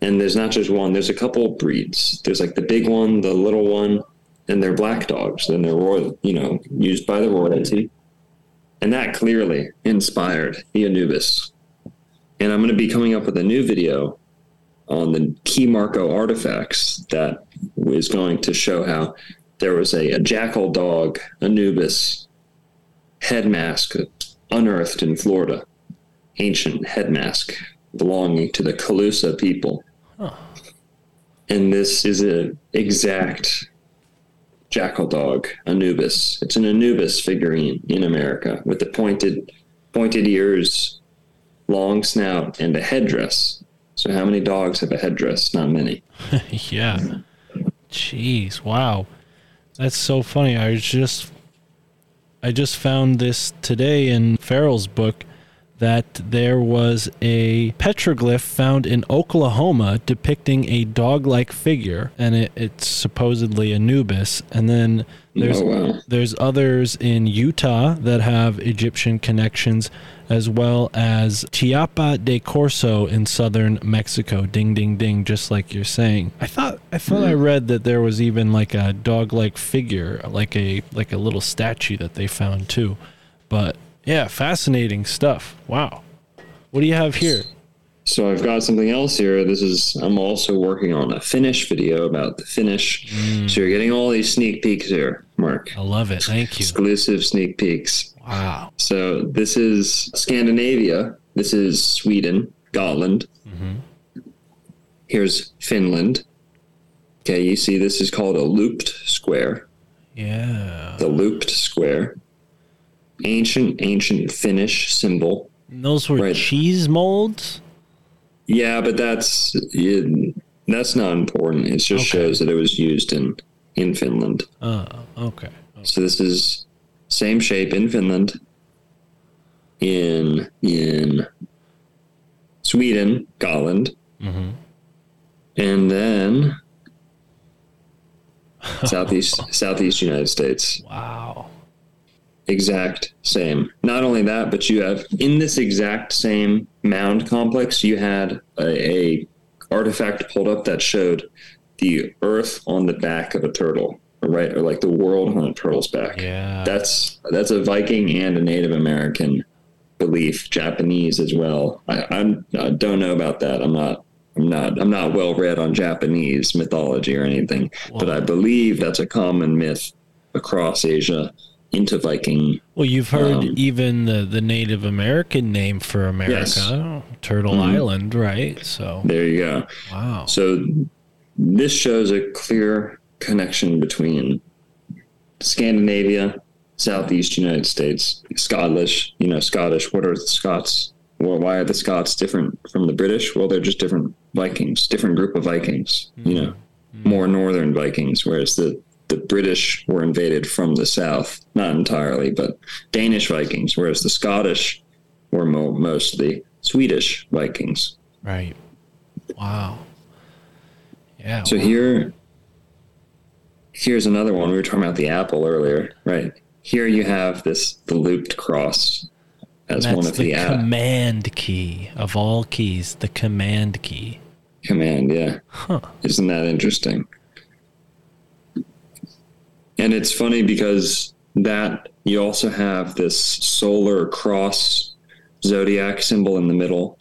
And there's not just one, there's a couple breeds. There's like the big one, the little one, and they're black dogs. And they're royal, you know, used by the royalty. And that clearly inspired the Anubis. And I'm going to be coming up with a new video on the key Marco artifacts that is going to show how there was a, a jackal dog Anubis head mask unearthed in Florida, ancient head mask belonging to the Calusa people. And this is an exact jackal dog Anubis. It's an Anubis figurine in America with the pointed pointed ears, long snout, and a headdress. So how many dogs have a headdress? Not many. yeah. Jeez, wow. That's so funny. I just I just found this today in Farrell's book that there was a petroglyph found in Oklahoma depicting a dog-like figure and it, it's supposedly Anubis and then there's Oh, wow. there's others in Utah that have Egyptian connections, as well as Chiapa de Corzo in southern Mexico. Ding, ding, ding, just like you're saying. I thought I thought I hmm. read that there was even like a dog-like figure, like a like a little statue that they found too. But yeah, fascinating stuff. Wow. What do you have here? So I've got something else here. This is I'm also working on a Finnish video about the Finnish. Mm. So you're getting all these sneak peeks here, Mark. I love it. Thank you. Exclusive sneak peeks. Wow. So this is Scandinavia. This is Sweden, Gotland. Mm-hmm. Here's Finland. Okay, you see this is called a looped square. Yeah. The looped square. Ancient, ancient Finnish symbol. And those were Right. cheese molds? Yeah, but that's it, that's not important. It just Okay. shows that it was used in in Finland. Oh, okay. So this is same shape in Finland. In in Sweden, Gotland, hmm and then southeast southeast United States. Wow. Exact same. Not only that, but you have in this exact same mound complex, you had a, a artifact pulled up that showed the Earth on the back of a turtle, right, or like the world on a turtle's back. Yeah. That's that's a Viking and a Native American belief, Japanese as well. I, I'm, I don't know about that. I'm not. I'm not. I'm not well read on Japanese mythology or anything, but I believe that's a common myth across Asia into Viking. Well, you've heard Um, even the, the Native American name for America, Yes. Turtle Mhm. Island, right? So, There you go. wow. So this shows a clear connection between Scandinavia, Southeast United States, Scottish. You know, Scottish. What are the Scots? Well, why are the Scots different from the British? Well, they're just different Vikings, different group of Vikings. You know, more northern Vikings, whereas the the British were invaded from the south, not entirely, but Danish Vikings, whereas the Scottish were mo- mostly Swedish Vikings. Right. Wow. Yeah. So wow. here, here's another one. We were talking about the apple earlier, right? Here you have this the looped cross as That's one of the, the, uh, command key of all keys, the command key. command. Yeah, Huh. isn't that interesting? And it's funny because that you also have this solar cross zodiac symbol in the middle.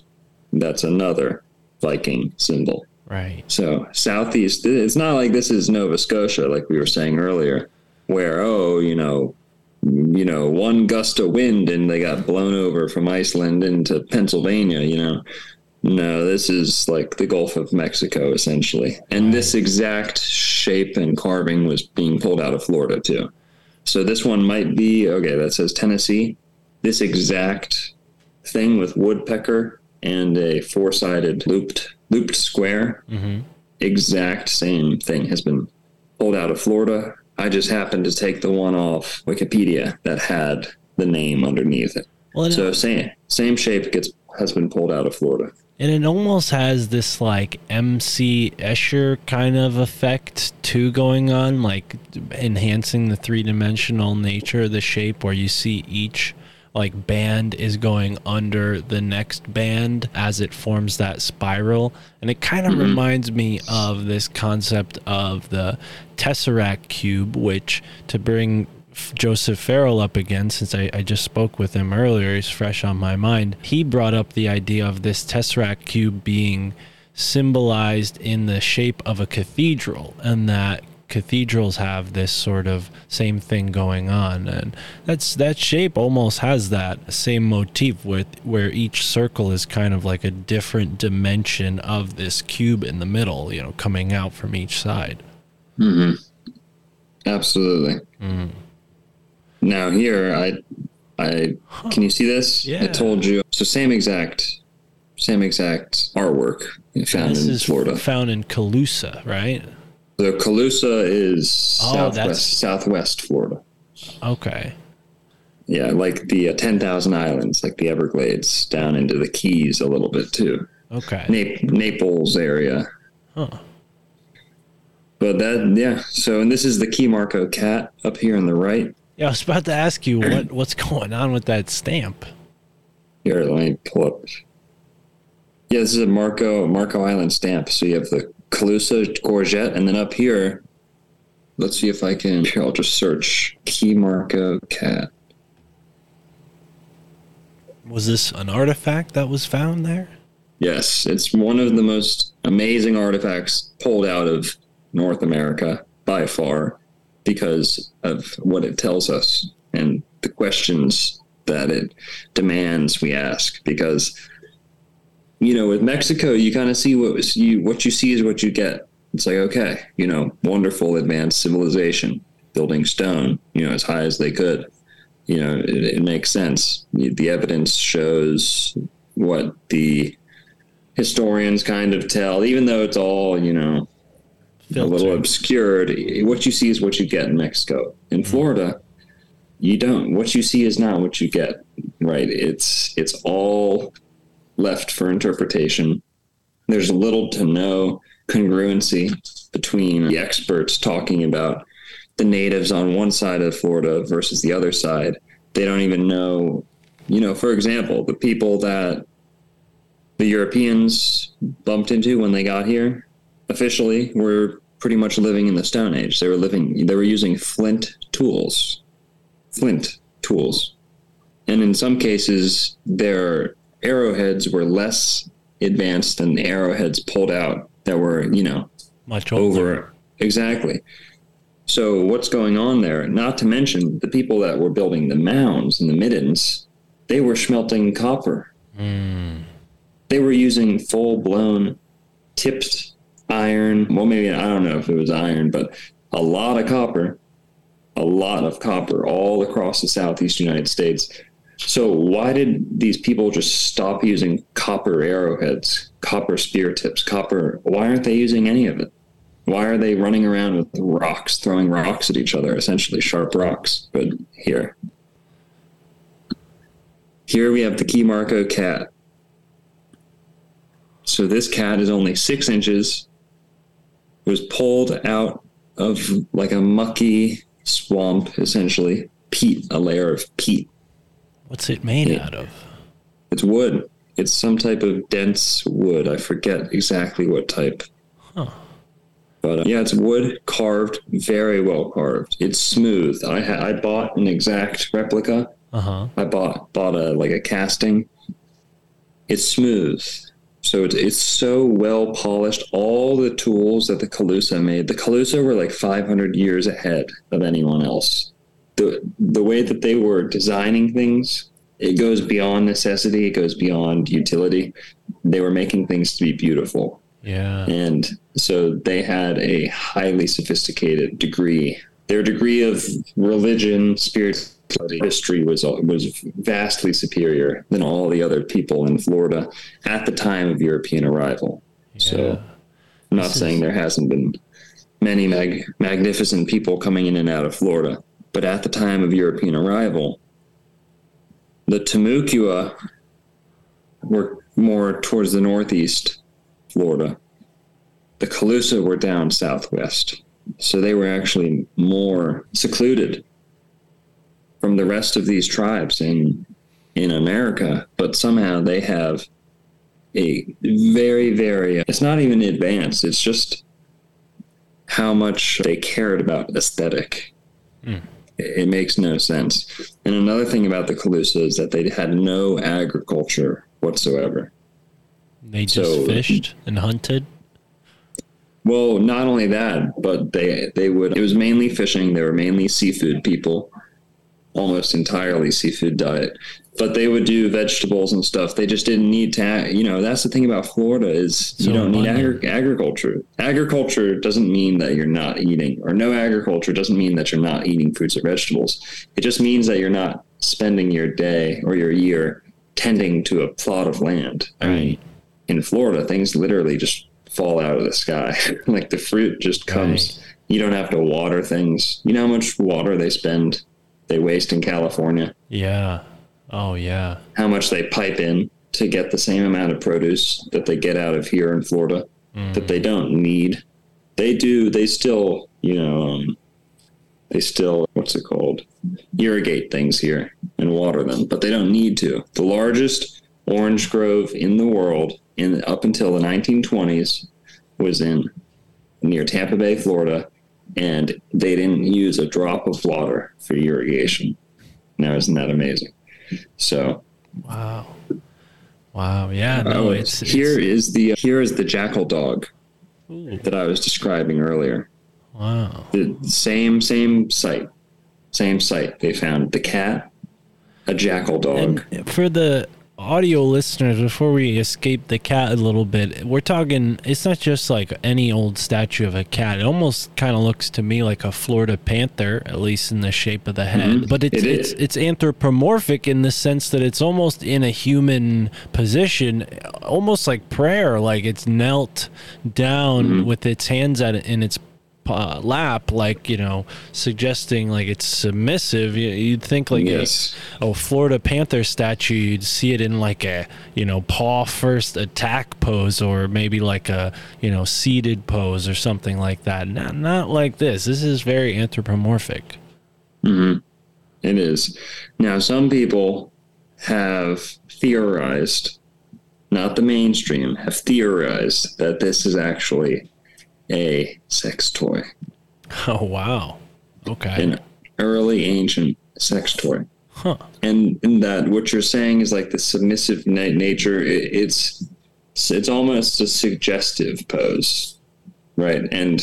That's another Viking symbol. Right. So southeast, it's not like this is Nova Scotia, like we were saying earlier, where oh, you know, you know, one gust of wind and they got blown over from Iceland into Pennsylvania. You know, no, this is like the Gulf of Mexico essentially, and this exact shape and carving was being pulled out of Florida too. So this one might be okay. That says Tennessee. This exact thing with woodpecker and a four-sided looped looped square hmm exact same thing has been pulled out of Florida. I just happened to take the one off Wikipedia that had the name underneath it. Well, So same same shape gets has been pulled out of Florida. And it almost has this like MC Escher kind of effect too going on, like enhancing the three dimensional nature of the shape where you see each like band is going under the next band as it forms that spiral. And it kind of mm-hmm. reminds me of this concept of the tesseract cube which to bring Joseph Farrell up again since I, I just spoke with him earlier. He's fresh on my mind. He brought up the idea of this Tesseract cube being symbolized in the shape of a cathedral and that cathedrals have this sort of same thing going on and that's that shape almost has that same motif with where each circle is kind of like a different dimension of this cube in the middle you know coming out from each side Mm-hmm. Absolutely. Now here, I, I can you see this? Yeah. I told you. So same exact, same exact artwork found this in is Florida. found in Calusa right The Calusa is Oh, southwest, that's- southwest Florida. okay Yeah, like the uh, 10,000 Islands, like the Everglades, down into the Keys a little bit too. okay Nap- Naples area. huh. But that, yeah. So, and this is the Key Marco cat up here on the right. Yeah, I was about to ask you what what's going on with that stamp. Here, let me pull up. Yeah, this is a Marco Marco Island stamp. So you have the Calusa courgette, and then up here, let's see if I can. Here, I'll just search Key Marco cat. Was this an artifact that was found there? Yes, it's one of the most amazing artifacts pulled out of North America by far because of what it tells us and the questions that it demands we ask. Because you know with Mexico you kind of see what was you what you see is what you get. It's like okay you know wonderful advanced civilization building stone you know as high as they could. You know it, it makes sense. The evidence shows what the historians kind of tell, even though it's all, you know, a little obscured, what you see is what you get in Mexico. In mm-hmm. Florida, you don't. What you see is not what you get. Right? It's it's all left for interpretation. There's little to no congruency between the experts talking about the natives on one side of Florida versus the other side. They don't even know, you know, for example, the people that the Europeans bumped into when they got here officially were pretty much living in the Stone Age. They were living, they were using flint tools, flint tools. And in some cases, their arrowheads were less advanced than the arrowheads pulled out that were, you know, Much older. over. Exactly. So what's going on there? Not to mention the people that were building the mounds and the middens, they were smelting copper. Mm. They were using full blown tipped iron. Well, maybe I don't know if it was iron, but a lot of copper, a lot of copper all across the southeast United States. So why did these people just stop using copper arrowheads, copper spear tips, copper? Why aren't they using any of it? Why are they running around with rocks, throwing rocks at each other, essentially sharp rocks? But here, here we have the Key Marco cat. So this cat is only six inches. It was pulled out of like a mucky swamp, essentially. Peat, a layer of peat. What's it made Yeah. out of? It's wood. It's some type of dense wood. I forget exactly what type. Huh. But uh, yeah, it's wood carved, very well carved. It's smooth. I ha- I bought an exact replica. Uh huh. I bought bought a like a casting. It's smooth. So it's, it's so well polished. All the tools that the Calusa made, the Calusa were like 500 years ahead of anyone else. The the way that they were designing things, it goes beyond necessity. It goes beyond utility. They were making things to be beautiful, Yeah. and so they had a highly sophisticated degree. Their degree of religion, spirituality, history was was vastly superior than all the other people in Florida at the time of European arrival. So, I'm not saying there hasn't been many mag- magnificent people coming in and out of Florida, but at the time of European arrival, the Timucua were more towards the northeast Florida. The Calusa were down southwest. So they were actually more secluded from the rest of these tribes in in America, but somehow they have a very, very it's not even advanced, it's just how much they cared about aesthetic. Hmm. It, it makes no sense. And another thing about the Calusa is that they had no agriculture whatsoever. They just So- fished and hunted. Well, not only that, but they they would it was mainly fishing, they were mainly seafood people, almost entirely seafood diet. But they would do vegetables and stuff. They just didn't need to, you know, that's the thing about Florida is So you don't need agri- agriculture. Agriculture doesn't mean that you're not eating or no agriculture doesn't mean that you're not eating fruits or vegetables. It just means that you're not spending your day or your year tending to a plot of land. I mean, Right. in Florida, things literally just fall out of the sky. like the fruit just comes. You don't have to water things. You know how much water they spend, they waste in California, Yeah. Oh yeah. how much they pipe in to get the same amount of produce that they get out of here in Florida that they don't need. They do, they still, you know, um, they still, what's it called? Irrigate things here and water them, but they don't need to. The largest orange grove in the world in up until the 1920s was in near Tampa Bay, Florida, and they didn't use a drop of water for irrigation. Now, isn't that amazing? So, Wow. Wow. Yeah. No, oh, it's, it's here is the here is the jackal dog Ooh, that I was describing earlier. wow. The same same site, same site. They found the cat, a jackal dog. And for the audio listeners, before we escape the cat a little bit, we're talking. It's not just like any old statue of a cat. It almost kind of looks to me like a Florida panther, at least in the shape of the head. Mhm. But it's It it's it's anthropomorphic in the sense that it's almost in a human position, almost like prayer. Like it's knelt down Mhm. with its hands at it in its uh, lap, like you know, suggesting like it's submissive. You, you'd think like Yes. a, a Florida Panther statue, you'd see it in like a you know paw first attack pose, or maybe like a you know seated pose or something like that. Not not like this. This is very anthropomorphic. It is. Now, some people have theorized, not the mainstream, have theorized that this is actually a sex toy, Oh wow. Okay. an early ancient sex toy. Huh. And, and that what you're saying is like the submissive na- nature. It, it's it's almost a suggestive pose, right? And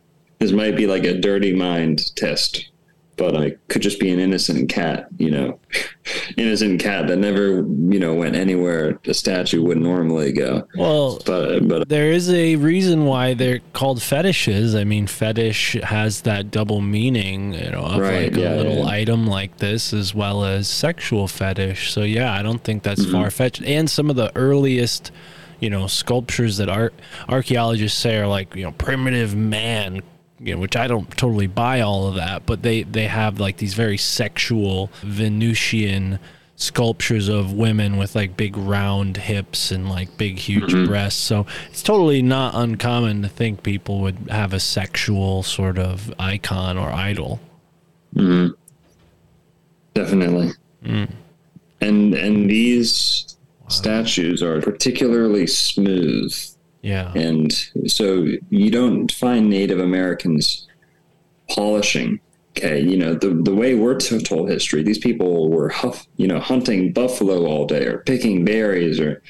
this might be like a dirty mind test, but I could just be an innocent cat, you know, innocent cat that never, you know, went anywhere a statue would normally go. Well, But but There is a reason why they're called fetishes. I mean, fetish has that double meaning, you know, of Right, like a yeah, little yeah. item like this, as well as sexual fetish. So yeah, I don't think that's Mm-hmm. far fetched. And some of the earliest, you know, sculptures that art archaeologists say are like, you know, primitive man. You know, which I don't totally buy all of that, but they they have like these very sexual Venusian sculptures of women with like big round hips and like big huge mm-hmm. breasts. So it's totally not uncommon to think people would have a sexual sort of icon or idol. Mm-hmm. definitely. Mm. And and these statues are particularly smooth. Yeah. and so you don't find Native Americans polishing. Okay, you know the the way we're told history, these people were huff, you know hunting buffalo all day or picking berries or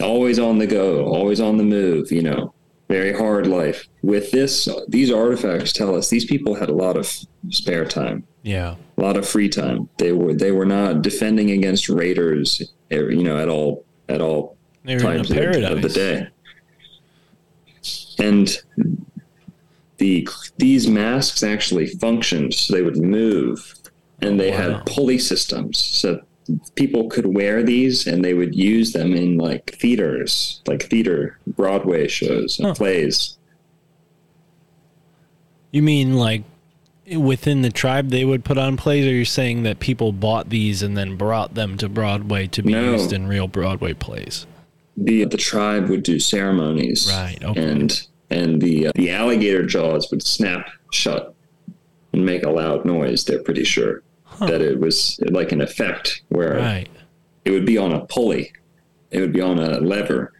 always on the go, always on the move. You know, very hard life. With this, these artifacts tell us these people had a lot of spare time, Yeah. a lot of free time. They were they were not defending against raiders, you know, at all at all They were in a times of of the day. And the these masks actually functioned, so they would move, and they Wow. had pulley systems, so people could wear these, and they would use them in like theaters, like theater Broadway shows and Huh. plays. You mean like within the tribe they would put on plays, or you're saying that people bought these and then brought them to Broadway to be No. used in real Broadway plays? The the tribe would do ceremonies, Right, okay. and and the uh, the alligator jaws would snap shut and make a loud noise. They're pretty sure that it was like an effect where Right. it would be on a pulley, it would be on a lever,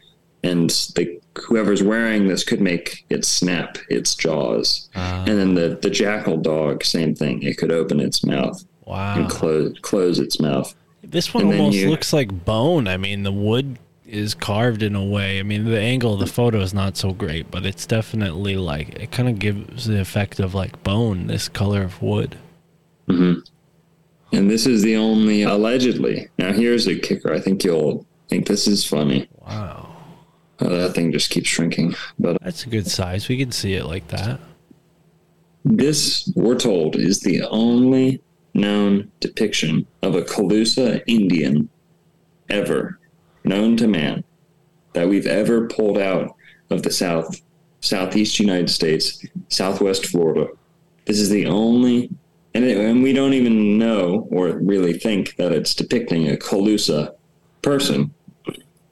and the whoever's wearing this could make it snap its jaws. Ah. and then the the jackal dog, same thing. It could open its mouth Wow. and close close its mouth. This one And almost you- looks like bone. I mean, the wood is carved in a way. I mean, the angle of the photo is not so great, but it's definitely like it kind of gives the effect of like bone. This color of wood. And this is the only allegedly. Now here's a kicker. I think you'll think this is funny. Wow, Uh, that thing just keeps shrinking. But that's a good size. We can see it like that. this, we're told, is the only known depiction of a Calusa Indian ever known to man that we've ever pulled out of the South, Southeast United States, Southwest Florida. This is the only, and, it, and we don't even know or really think that it's depicting a Calusa person.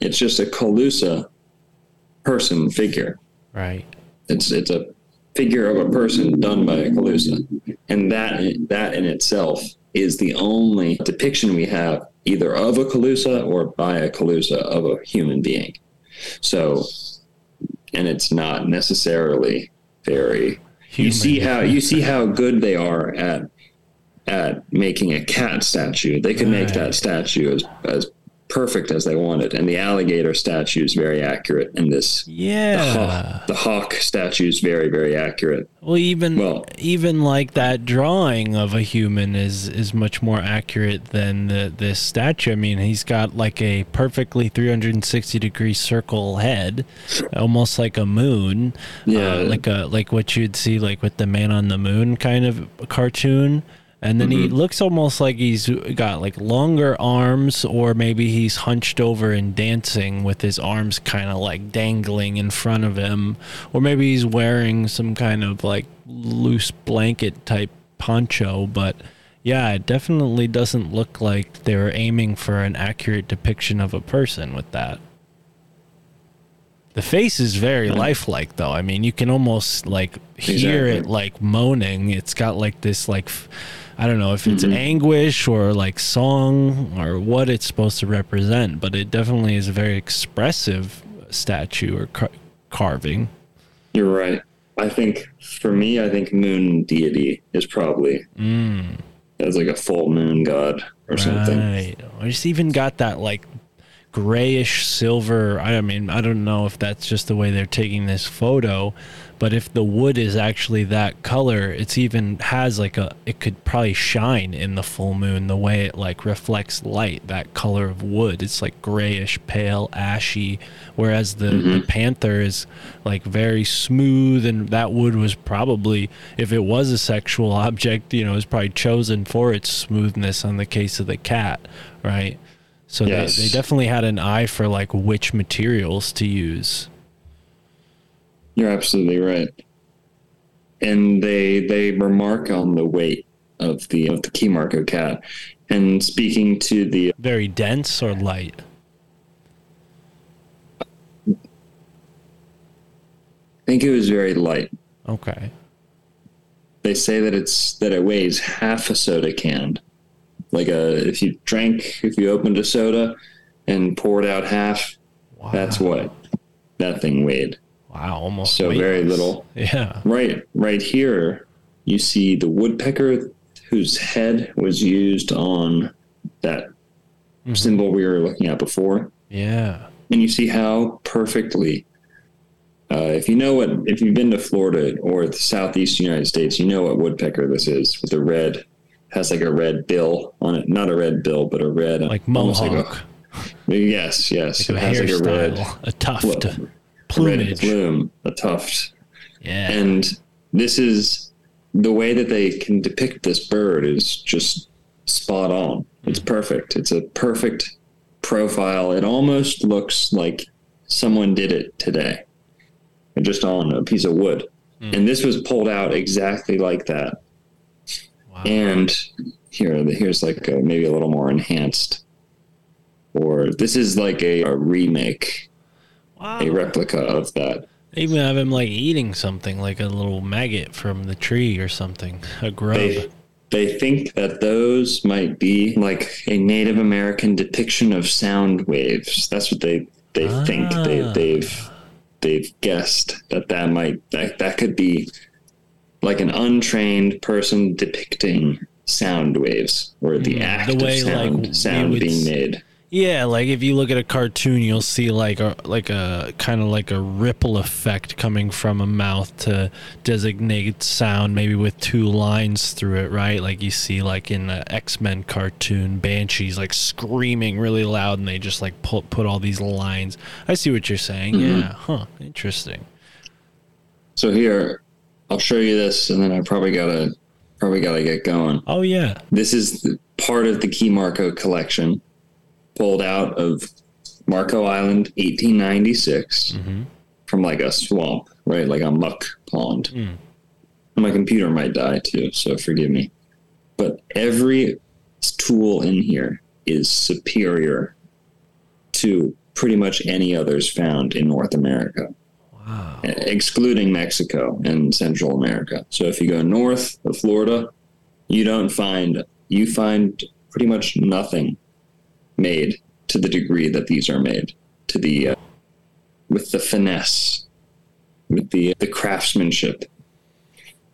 It's just a Calusa person figure. Right. It's it's a figure of a person done by a Calusa, and that that in itself is the only depiction we have either of a Calusa or by a Calusa of a human being. So, and it's not necessarily very. You see how you see how good they are at at making a cat statue. They could make that statue as as perfect as they wanted, and the alligator statue is very accurate. And this the Yeah. hawk, the hawk statue is very, very accurate. Well, even Well- even like that drawing of a human is is much more accurate than the this statue. I mean, he's got like a perfectly 360 degree circle head, almost like a moon. Yeah. uh, like a like what you'd see like with the Man on the Moon kind of cartoon. And then he mm-hmm. looks almost like he's got like longer arms, or maybe he's hunched over and dancing with his arms kind of like dangling in front of him, or maybe he's wearing some kind of like loose blanket type poncho. But yeah, it definitely doesn't look like they were aiming for an accurate depiction of a person with that. The face is very mm. lifelike, though. I mean, you can almost like hear it like moaning. It's got like this like f- I don't know if it's Mm-hmm. anguish or like song or what it's supposed to represent, but it definitely is a very expressive statue or car- carving. You're right. I think for me, I think moon deity is probably Mm, as like a full moon god or something. right. Or it's even got that like grayish silver. I mean, I don't know if that's just the way they're taking this photo, but if the wood is actually that color, it's even has like a. It could probably shine in the full moon the way it like reflects light. That color of wood, it's like grayish, pale, ashy. Whereas the, the mm-hmm. panther is like very smooth, and that wood was probably, if it was a sexual object, you know, it was probably chosen for its smoothness. On the case of the cat, right? So Yes. they, they definitely had an eye for like which materials to use. You're absolutely right. And they they remark on the weight of the of the key Marco cat. And speaking to the Very dense or light. I think it was very light. Okay. They say that it's that it weighs half a soda can. Like a if you drank if you opened a soda and poured out half, Wow. that's what that thing weighed. Wow. Almost. So very little. Yeah. Right, right here, you see the woodpecker whose head was used on that Mhm. symbol we were looking at before, Yeah. and you see how perfectly. Uh, if you know what, if you've been to Florida or the southeast United States, you know what woodpecker this is with the red, has like a red bill on it. Not a red bill, but a red, Like mohawk. a, yes, yes, Like it has like a red. A tuft. red Plumage. plume, a tuft. Yeah. And this is the way that they can depict this bird is just spot on. It's hmm. perfect. It's a perfect profile. It almost looks like someone did it today, just on a piece of wood. Hmm. And this was pulled out exactly like that. Wow. And here, here's like a, maybe a little more enhanced, or this is like a, a remake, wow. a replica of that. They even have him like eating something, like a little maggot from the tree or something, a grub. They, they think that those might be like a Native American depiction of sound waves. That's what they they think. They, Ah. they've they've guessed that that might that, that could be like an untrained person depicting sound waves or the Mm, act the way, of sound like, sound being made. Yeah, like if you look at a cartoon, you'll see like a like a kind of like a ripple effect coming from a mouth to designate sound, maybe with two lines through it, right? Like you see like in the X Men cartoon, Banshees like screaming really loud, and they just like put put all these lines. I see what you're saying. Mm-hmm. Yeah, huh? Interesting. So here, I'll show you this, and then I probably gotta probably gotta get going. Oh yeah, This is part of the Key Marco collection, pulled out of Marco Island, 1896, Mhm. from like a swamp, right? Like a muck pond. Mm. My computer might die too, so forgive me. But every tool in here is superior to pretty much any others found in North America wow. excluding Mexico and Central America. So if you go north of Florida, you don't find you find pretty much nothing made to the degree that these are made to the uh, with the finesse, with the the craftsmanship,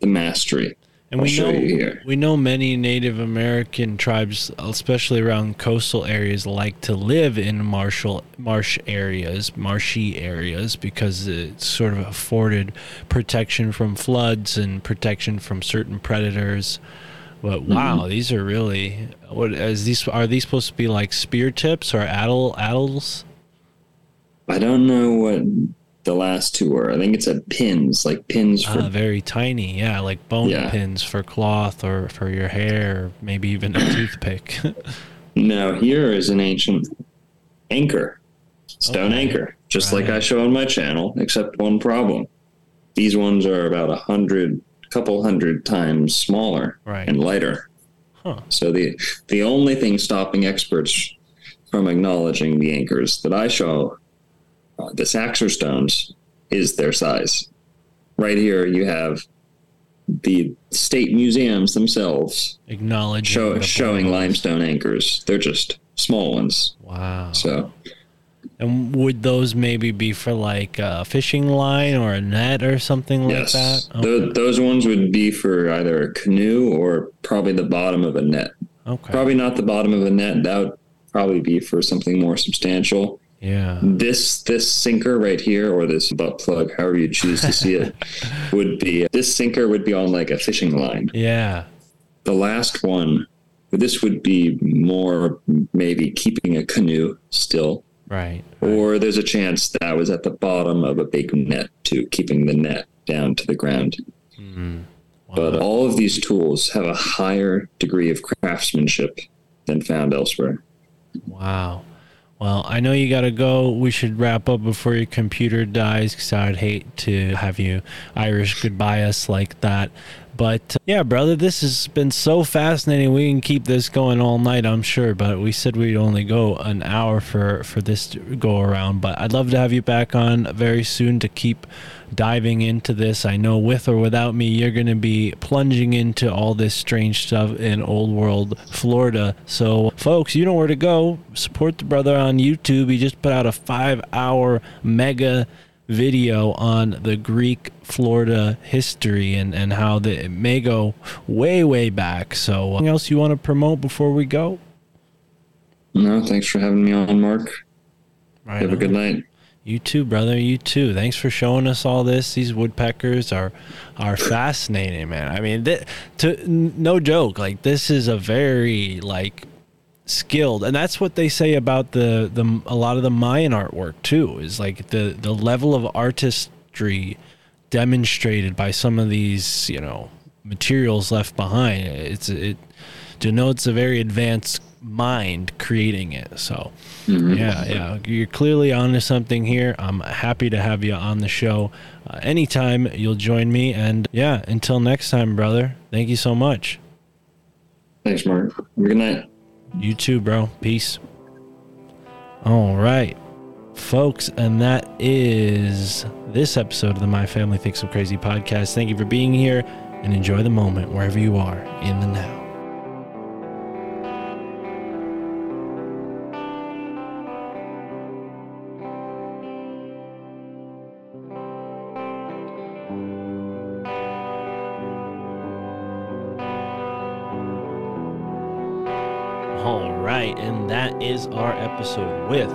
the mastery. And I'll we know we know many Native American tribes, especially around coastal areas, like to live in marshal marsh areas, marshy areas, because it sort of afforded protection from floods and protection from certain predators. But Mm-hmm. wow, these are really what is these are these supposed to be like spear tips or addle addles? I don't know what the last two are. I think it's a pins, like pins for Uh, very tiny, yeah, like bone Yeah. pins for cloth or for your hair, maybe even a toothpick. Now here is an ancient anchor, stone Okay. anchor, just like I show on my channel, except one problem. These ones are about a hundred, couple hundred times smaller Right. and lighter. Huh. So the the only thing stopping experts from acknowledging the anchors that I show, uh, the Saxor stones, is their size. Right here, you have the state museums themselves Acknowledging show, showing bones. limestone anchors. They're just small ones. Wow. So And would those maybe be for like a fishing line or a net or something like that? Tho- those ones would be for either a canoe or probably the bottom of a net. okay. Probably not the bottom of a net. That would probably be for something more substantial. Yeah. This this sinker right here, or this butt plug, however you choose to see it, would be this sinker would be on like a fishing line. Yeah. The last one, this would be more maybe keeping a canoe still. Right. Or there's a chance that I was at the bottom of a big net too, keeping the net down to the ground. Mm. But Wow. all of these tools have a higher degree of craftsmanship than found elsewhere. Wow. Well, I know you got to go. We should wrap up before your computer dies because I'd hate to have you Irish goodbye us like that. But uh, yeah, brother, this has been so fascinating. We can keep this going all night, I'm sure. But we said we'd only go an hour for for this go around. But I'd love to have you back on very soon to keep diving into this. I know with or without me, you're going to be plunging into all this strange stuff in old world Florida. So, folks, you know where to go. Support the brother on YouTube. He just put out a five hour mega video on the Greek Florida history and, and how the, it may go way, way back. So, uh, anything else you want to promote before we go? No, thanks for having me on, Mark. Right Have a good night. You too, brother. You too. Thanks for showing us all this. These woodpeckers are are fascinating, man. I mean, th- to n- no joke. Like this is a very like skilled, and that's what they say about the the a lot of the Mayan artwork too. Is like the the level of artistry demonstrated by some of these, you know, materials left behind. It's it denotes a very advanced mind creating it. So. Yeah, yeah. You're clearly onto something here. I'm happy to have you on the show. Uh, anytime you'll join me. And yeah, until next time, brother. Thank you so much. Thanks, Mark. Good night. You too, bro. Peace. All right, folks. And that is this episode of the My Family Thinks I'm Crazy podcast. Thank you for being here and enjoy the moment wherever you are in the now. Is our episode with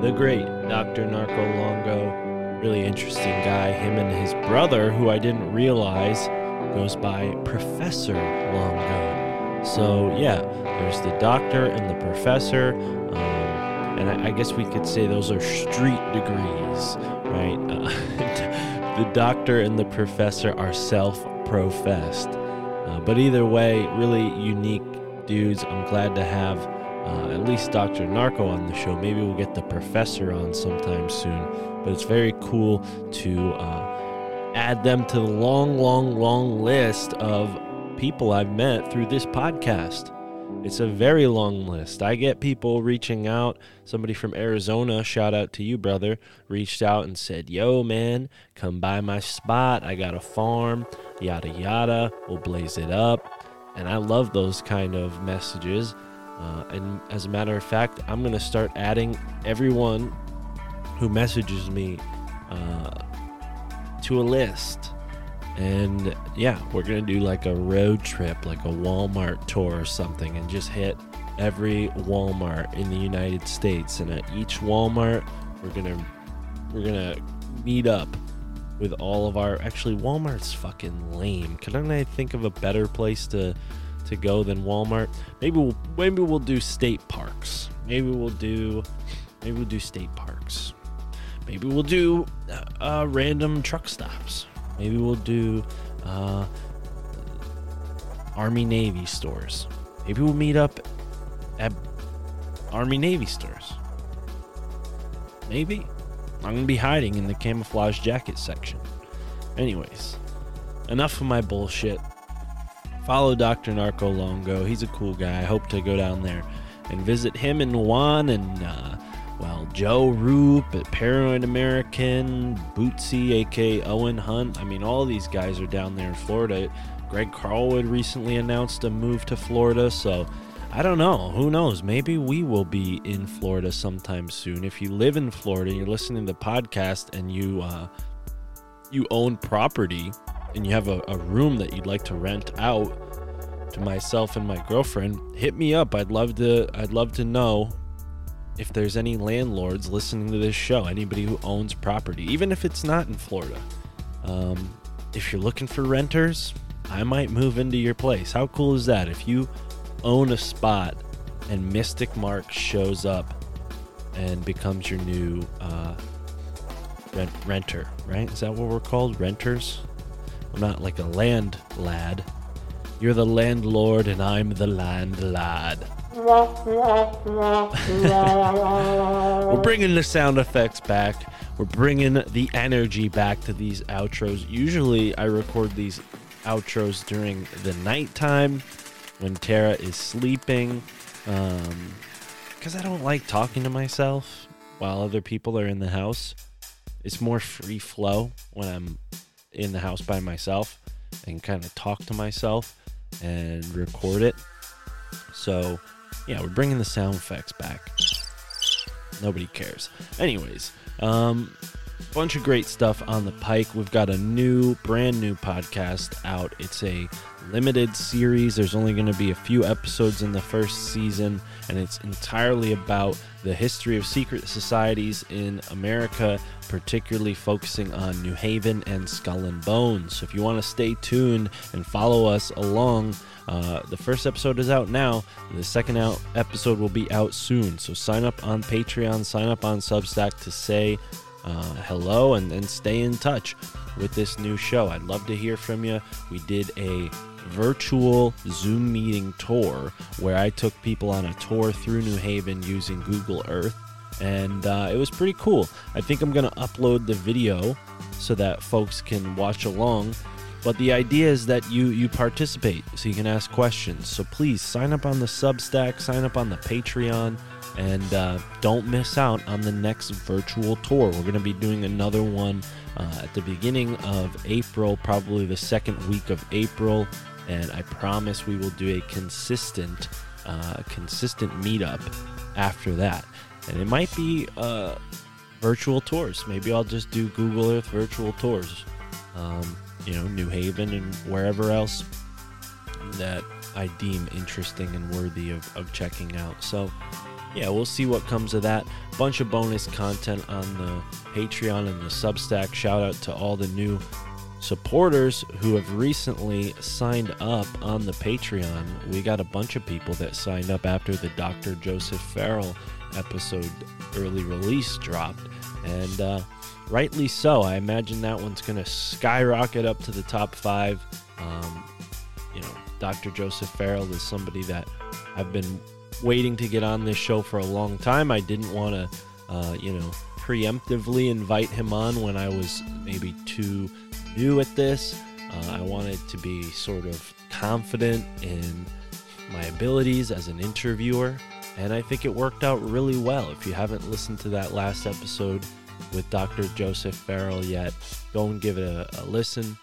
the great Dr. Narco Longo. Really interesting guy. Him and his brother, who I didn't realize goes by Professor Longo. So, yeah, there's the doctor and the professor. Um, and I, I guess we could say those are street degrees, right? Uh, the doctor and the professor are self professed. Uh, but either way, really unique dudes. I'm glad to have uh, at least Dr. Narco on the show. Maybe we'll get the professor on sometime soon. But it's very cool to uh, add them to the long, long, long list of people I've met through this podcast. It's a very long list. I get people reaching out. Somebody from Arizona, shout out to you, brother, reached out and said, Yo, man, come by my spot. I got a farm, yada, yada. We'll blaze it up. And I love those kind of messages. Uh, and as a matter of fact, I'm going to start adding everyone who messages me uh, to a list. And yeah, we're going to do like a road trip, like a Walmart tour or something, and just hit every Walmart in the United States. And at each Walmart, we're going to we're going to meet up with all of our actually Walmart's fucking lame. Couldn't I think of a better place to to go than Walmart? Maybe we'll maybe we'll do state parks. Maybe we'll do maybe we'll do state parks. maybe we'll do uh, uh, random truck stops. Maybe we'll do uh, Army Navy stores. Maybe we'll meet up at Army Navy stores. Maybe. I'm to be hiding in the camouflage jacket section. Anyways, enough of my bullshit. Follow Dr. Narco Longo. He's a cool guy. I hope to go down there and visit him and Juan and, uh, well, Joe Roop, Paranoid American, Bootsy, aka Owen Hunt. I mean, all these guys are down there in Florida. Greg Carlwood recently announced a move to Florida, so I don't know. Who knows? Maybe we will be in Florida sometime soon. If you live in Florida you're listening to the podcast and you uh, you own property and you have a, a room that you'd like to rent out to myself and my girlfriend, hit me up. I'd love to I'd love to know if there's any landlords listening to this show, anybody who owns property, even if it's not in Florida. Um, if you're looking for renters, I might move into your place. How cool is that? If you own a spot and Mystic Mark shows up and becomes your new uh, rent- renter, right? Is that what we're called? Renters? I'm not like a land lad. You're the landlord and I'm the land lad. We're bringing the sound effects back. We're bringing the energy back to these outros. Usually, I record these outros during the nighttime when Tara is sleeping. Um, because I don't like talking to myself while other people are in the house. It's more free flow when I'm in the house by myself and kind of talk to myself and record it. So, yeah, we're bringing the sound effects back. Nobody cares. Anyways, um, bunch of great stuff on the pike. We've got a new, brand new podcast out. It's a limited series. There's only going to be a few episodes in the first season, and it's entirely about the history of secret societies in America, particularly focusing on New Haven and Skull and Bones. So if you want to stay tuned and follow us along, uh, the first episode is out now. The second out episode will be out soon. So sign up on Patreon, sign up on Substack to say uh, hello and, and stay in touch with this new show. I'd love to hear from you. We did a virtual Zoom meeting tour where I took people on a tour through New Haven using Google Earth. And uh, it was pretty cool. I think I'm going to upload the video so that folks can watch along. But the idea is that you you participate so you can ask questions. So please sign up on the Substack, sign up on the Patreon, and uh, don't miss out on the next virtual tour. We're going to be doing another one uh, at the beginning of April, probably the second week of April, and I promise we will do a consistent, uh, consistent meetup after that. And it might be uh, virtual tours. Maybe I'll just do Google Earth virtual tours. Um, you know, New Haven and wherever else that I deem interesting and worthy of, of checking out. So, yeah, we'll see what comes of that. Bunch of bonus content on the Patreon and the Substack. Shout out to all the new supporters who have recently signed up on the Patreon. We got a bunch of people that signed up after the Dr. Joseph Farrell episode early release dropped. And uh, rightly so. I imagine that one's going to skyrocket up to the top five. Um, you know, Dr. Joseph Farrell is somebody that I've been waiting to get on this show for a long time. I didn't want to, uh, you know, preemptively invite him on when I was maybe too new at this. Uh, I wanted to be sort of confident in my abilities as an interviewer, and I think it worked out really well. If you haven't listened to that last episode with Dr. Joseph Farrell yet, go and give it a, a listen.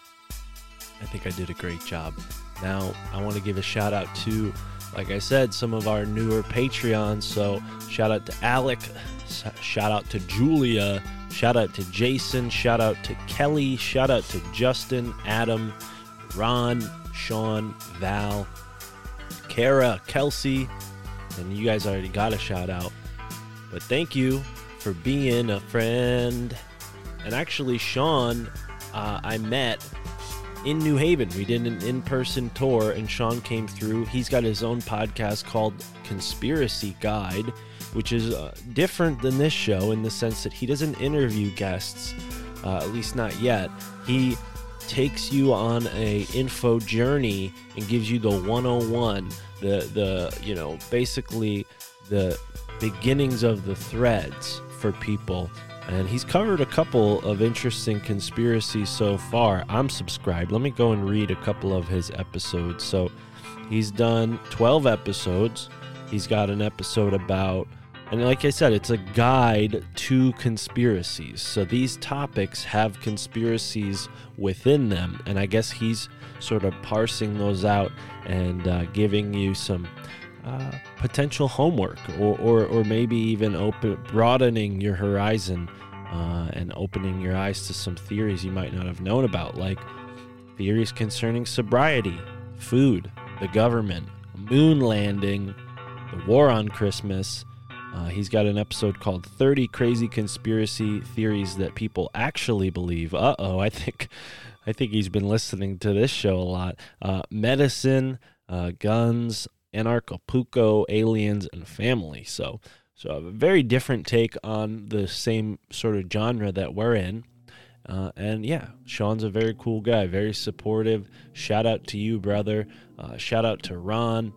I think I did a great job. Now, I want to give a shout out to, like I said, some of our newer Patreons. So, shout out to Alec, shout out to Julia, shout out to Jason, shout out to Kelly, shout out to Justin, Adam, Ron, Sean, Val, Kara, Kelsey, and you guys already got a shout out. But thank you for being a friend. And actually, Sean, uh, I met in New Haven. We did an in person tour, and Sean came through. He's got his own podcast called Conspiracy Guide. which is uh, different than this show in the sense that he doesn't interview guests, uh, at least not yet. He takes you on a info journey and gives you the 101, the the you know basically the beginnings of the threads for people. And he's covered a couple of interesting conspiracies so far. I'm subscribed. Let me go and read a couple of his episodes. So he's done 12 episodes. He's got an episode about, and like I said, it's a guide to conspiracies. So these topics have conspiracies within them. And I guess he's sort of parsing those out and uh, giving you some uh, potential homework or, or, or maybe even open, broadening your horizon uh, and opening your eyes to some theories you might not have known about, like theories concerning sobriety, food, the government, moon landing, the war on Christmas. Uh, he's got an episode called 30 Crazy Conspiracy Theories That People Actually Believe. Uh oh, I think. I think he's been listening to this show a lot. Uh, medicine, uh, guns, Anarchapulco, aliens, and family. So, so a very different take on the same sort of genre that we're in. Uh, and yeah, Sean's a very cool guy, very supportive. Shout out to you, brother. Uh, shout out to Ron.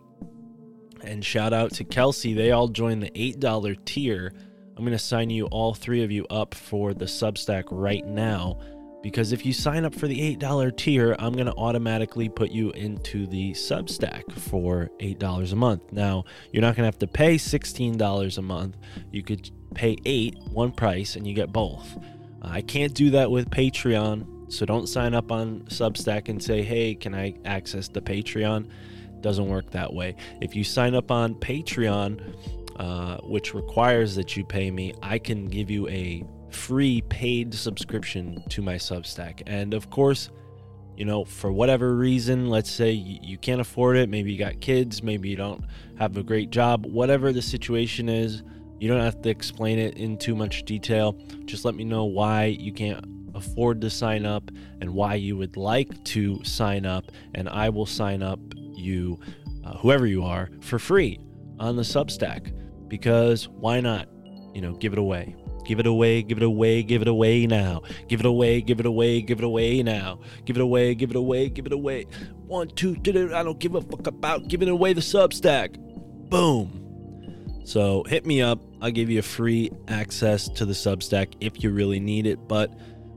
And shout out to Kelsey. They all joined the $8 tier. I'm going to sign you, all three of you, up for the Substack right now because if you sign up for the $8 tier, I'm going to automatically put you into the Substack for $8 a month. Now, you're not going to have to pay $16 a month. You could pay 8 one price and you get both. I can't do that with Patreon, so don't sign up on Substack and say, "Hey, can I access the Patreon?" Doesn't work that way. If you sign up on Patreon, uh, which requires that you pay me, I can give you a free paid subscription to my Substack. And of course, you know, for whatever reason, let's say you, can't afford it, maybe you got kids, maybe you don't have a great job, whatever the situation is, you don't have to explain it in too much detail. Just let me know why you can't afford to sign up and why you would like to sign up, and I will sign up you, uh, whoever you are, for free on the Substack. Because why not? You know, give it away. Give it away, give it away, give it away now. Give it away, give it away, give it away now. Give it away, give it away, give it away. One, two, three, I don't give a fuck about giving away the Substack. Boom. So hit me up. I'll give you free access to the Substack if you really need it. But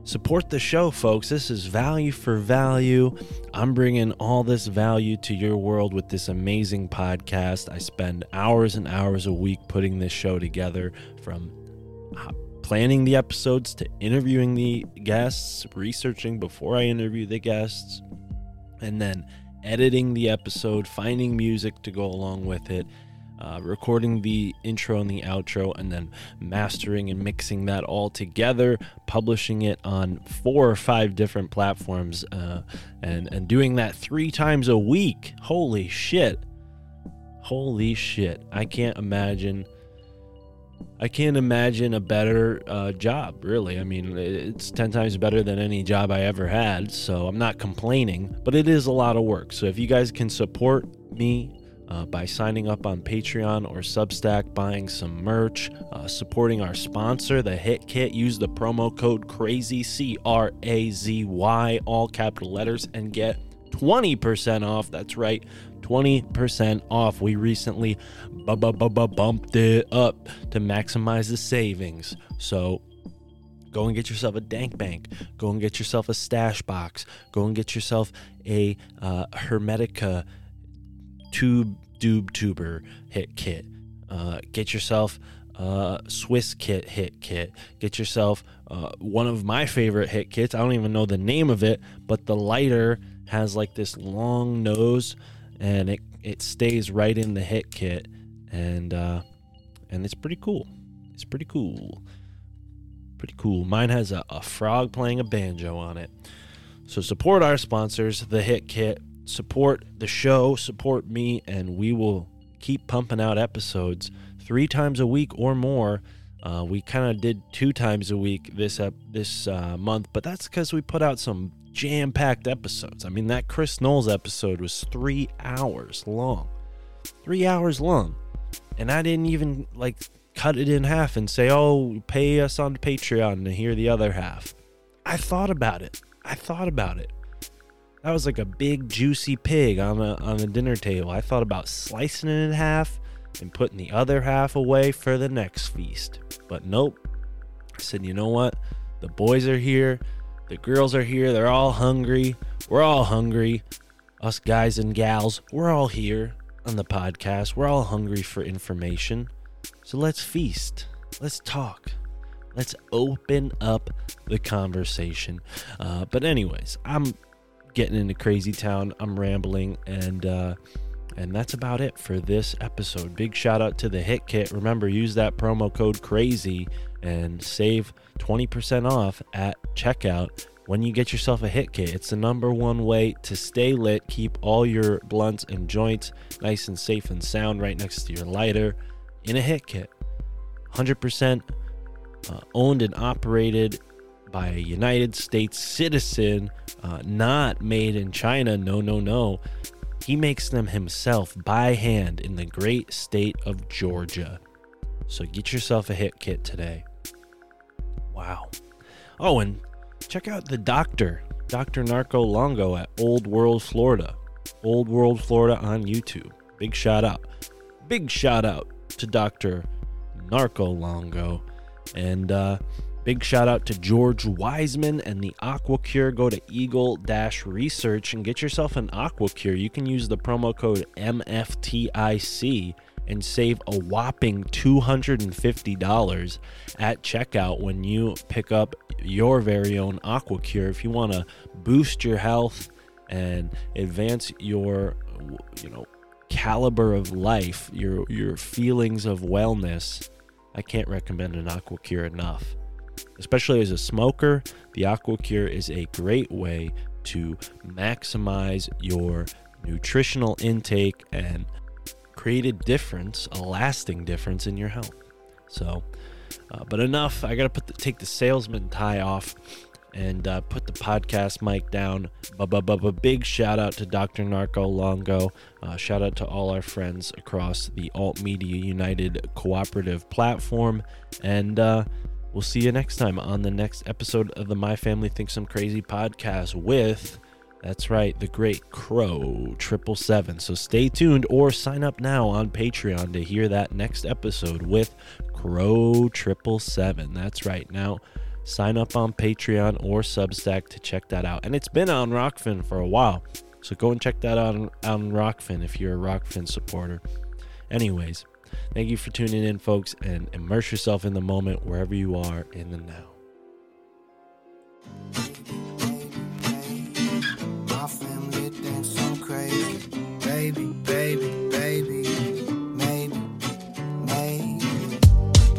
support the show, folks. This is value for value. I'm bringing all this value to your world with this amazing podcast. I spend hours and hours a week putting this show together from planning the episodes to interviewing the guests, researching before I interview the guests, and then editing the episode, finding music to go along with it, uh, recording the intro and the outro, and then mastering and mixing that all together, publishing it on four or five different platforms, uh, and and doing that three times a week. Holy shit! Holy shit! I can't imagine. I can't imagine a better uh, job, really. I mean, it's 10 times better than any job I ever had, so I'm not complaining, but it is a lot of work. So if you guys can support me uh, by signing up on Patreon or Substack, buying some merch, uh, supporting our sponsor, the Hit Kit. Use the promo code CRAZY, C R A Z Y, all capital letters, and get 20% off. That's right, 20% off. We recently bu- bu- bu- bu- bumped it up to maximize the savings. So Go and get yourself a dank bank. Go and get yourself a stash box. Go and get yourself a uh, Hermetica tube dube tuber hit kit. Uh, get yourself a Swiss kit hit kit. Get yourself uh, one of my favorite hit kits. I don't even know the name of it, but the lighter has like this long nose, and it it stays right in the hit kit, and uh, and it's pretty cool. It's pretty cool. Pretty cool. Mine has a, a frog playing a banjo on it. So support our sponsors, the Hit Kit. Support the show, support me, and we will keep pumping out episodes three times a week or more. Uh, we kind of did two times a week this ep- this uh, month, but that's because we put out some jam-packed episodes. I mean, that Chris Knowles episode was three hours long, three hours long, and I didn't even like cut it in half and say, "Oh, pay us on Patreon to hear the other half." I thought about it. I thought about it. That was like a big juicy pig on a on a dinner table. I thought about slicing it in half and putting the other half away for the next feast. But nope. I said, "You know what? The boys are here. The girls are here. They're all hungry. We're all hungry. Us guys and gals, we're all here on the podcast. We're all hungry for information. So let's feast. Let's talk. Let's open up the conversation. Uh, but anyways, I'm getting into crazy town. I'm rambling and uh, and that's about it for this episode. Big shout out to the Hit Kit. Remember, use that promo code crazy and save 20% off at checkout when you get yourself a hit kit. It's the number one way to stay lit, keep all your blunts and joints nice and safe and sound right next to your lighter in a hit kit. 100% uh, owned and operated by a United States citizen, uh, not made in China. No, no, no. He makes them himself by hand in the great state of Georgia. So get yourself a hit kit today. Wow. Oh, and check out the doctor, Dr. Narco Longo at Old World, Florida. Old World, Florida on YouTube. Big shout out. Big shout out to Dr. Narco Longo. And uh, big shout out to George Wiseman and the Aqua Cure. Go to Eagle Dash Research and get yourself an Aqua Cure. You can use the promo code MFTIC and save a whopping $250 at checkout when you pick up your very own Aqua Cure. If you want to boost your health and advance your, you know, caliber of life, your your feelings of wellness, I can't recommend an Aqua Cure enough. Especially as a smoker, the Aqua Cure is a great way to maximize your nutritional intake and create a difference, a lasting difference in your health. So, uh, but enough. I gotta put the, take the salesman tie off and uh, put the podcast mic down. But big shout out to Dr. Narco Longo. Uh, shout out to all our friends across the Alt Media United cooperative platform. And uh, we'll see you next time on the next episode of the My Family Thinks I'm Crazy podcast with. That's right, the great Crow Triple Seven. So stay tuned or sign up now on Patreon to hear that next episode with Crow Triple Seven. That's right. Now sign up on Patreon or Substack to check that out. And it's been on Rokfin for a while. So go and check that out on, on Rokfin if you're a Rokfin supporter. Anyways, thank you for tuning in, folks, and immerse yourself in the moment wherever you are in the now. Baby, baby, baby, maybe, maybe.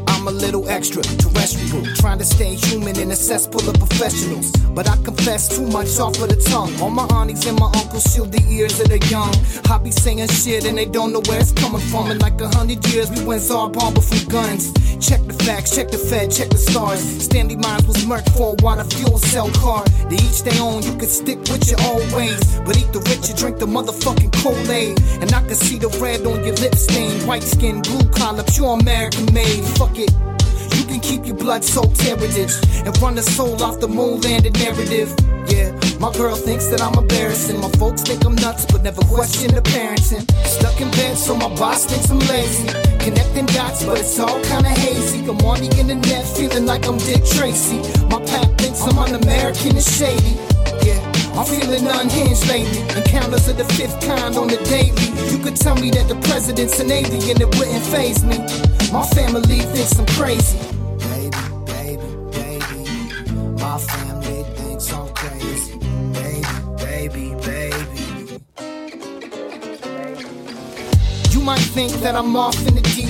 I'm a little extra terrestrial, trying to stay human in a cesspool of professionals. But I confess too much off of the tongue. All my aunties and my uncles shield the ears of the young. I be saying shit and they don't know where it's coming from. In like a hundred years, we went Tsar Bomba from guns. Check the facts, check the Fed, check the stars. Stanley Meyers was murked for a water fuel cell car. They each their own, you can stick with your own ways. But eat the rich and drink the motherfucking Kool-Aid. And I can see the red on your lip stain. White skin, blue collar, pure American made. Fuck it. You can keep your blood soaked heritage and run the soul off the moon landed narrative. Yeah, my girl thinks that I'm embarrassing. My folks think I'm nuts, but never question the parenting. Stuck in bed, so my boss thinks I'm lazy. Connecting dots, but it's all kinda hazy. I'm on the internet, feeling like I'm Dick Tracy. My pap thinks I'm un-American and shady. Yeah, I'm feeling unhinged lately. Encounters of the fifth kind on the daily. You could tell me that the president's an alien, it wouldn't phase me. My family thinks I'm crazy. Baby, baby, baby. My family might think that I'm off in the deep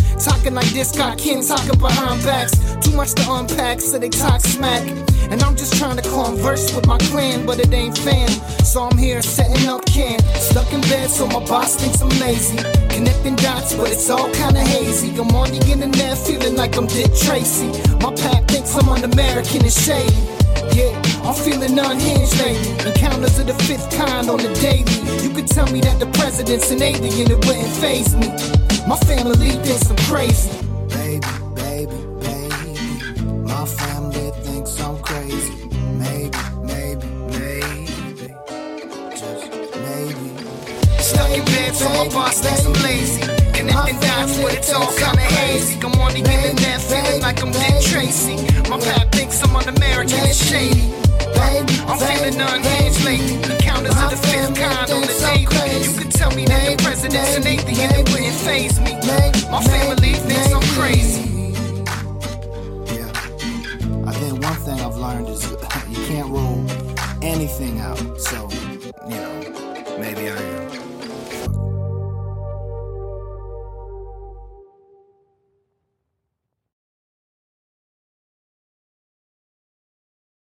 Talking like this, got kin talking behind backs. Too much to unpack, so they talk smack. And I'm just trying to converse with my clan, but it ain't fam. So I'm here setting up camp. Stuck in bed, so my boss thinks I'm lazy. Connecting dots, but it's all kinda hazy. I'm on the internet, feeling like I'm Dick Tracy. My pack thinks I'm un-American and shady. Yeah, I'm feeling unhinged lately. Encounters of the fifth kind on the daily. You could tell me that the president's an alien, it wouldn't phase me. My family thinks I'm crazy. Baby, baby, baby. My family thinks I'm crazy. Maybe, maybe, maybe. Just maybe. Stuck in bed, so my boss thinks I'm lazy. Connecting dots, but it's all kinda hazy. I'm on the internet, feeling like I'm Dick Tracy. My pap thinks I'm un-American and shady. I'm feeling unhinged lately. Counters of the fifth kind on the daily. You could tell me that the president's an alien, it wouldn't phase me. My family thinks I'm crazy. Yeah. I think one thing I've learned is you can't rule anything out. So, you know.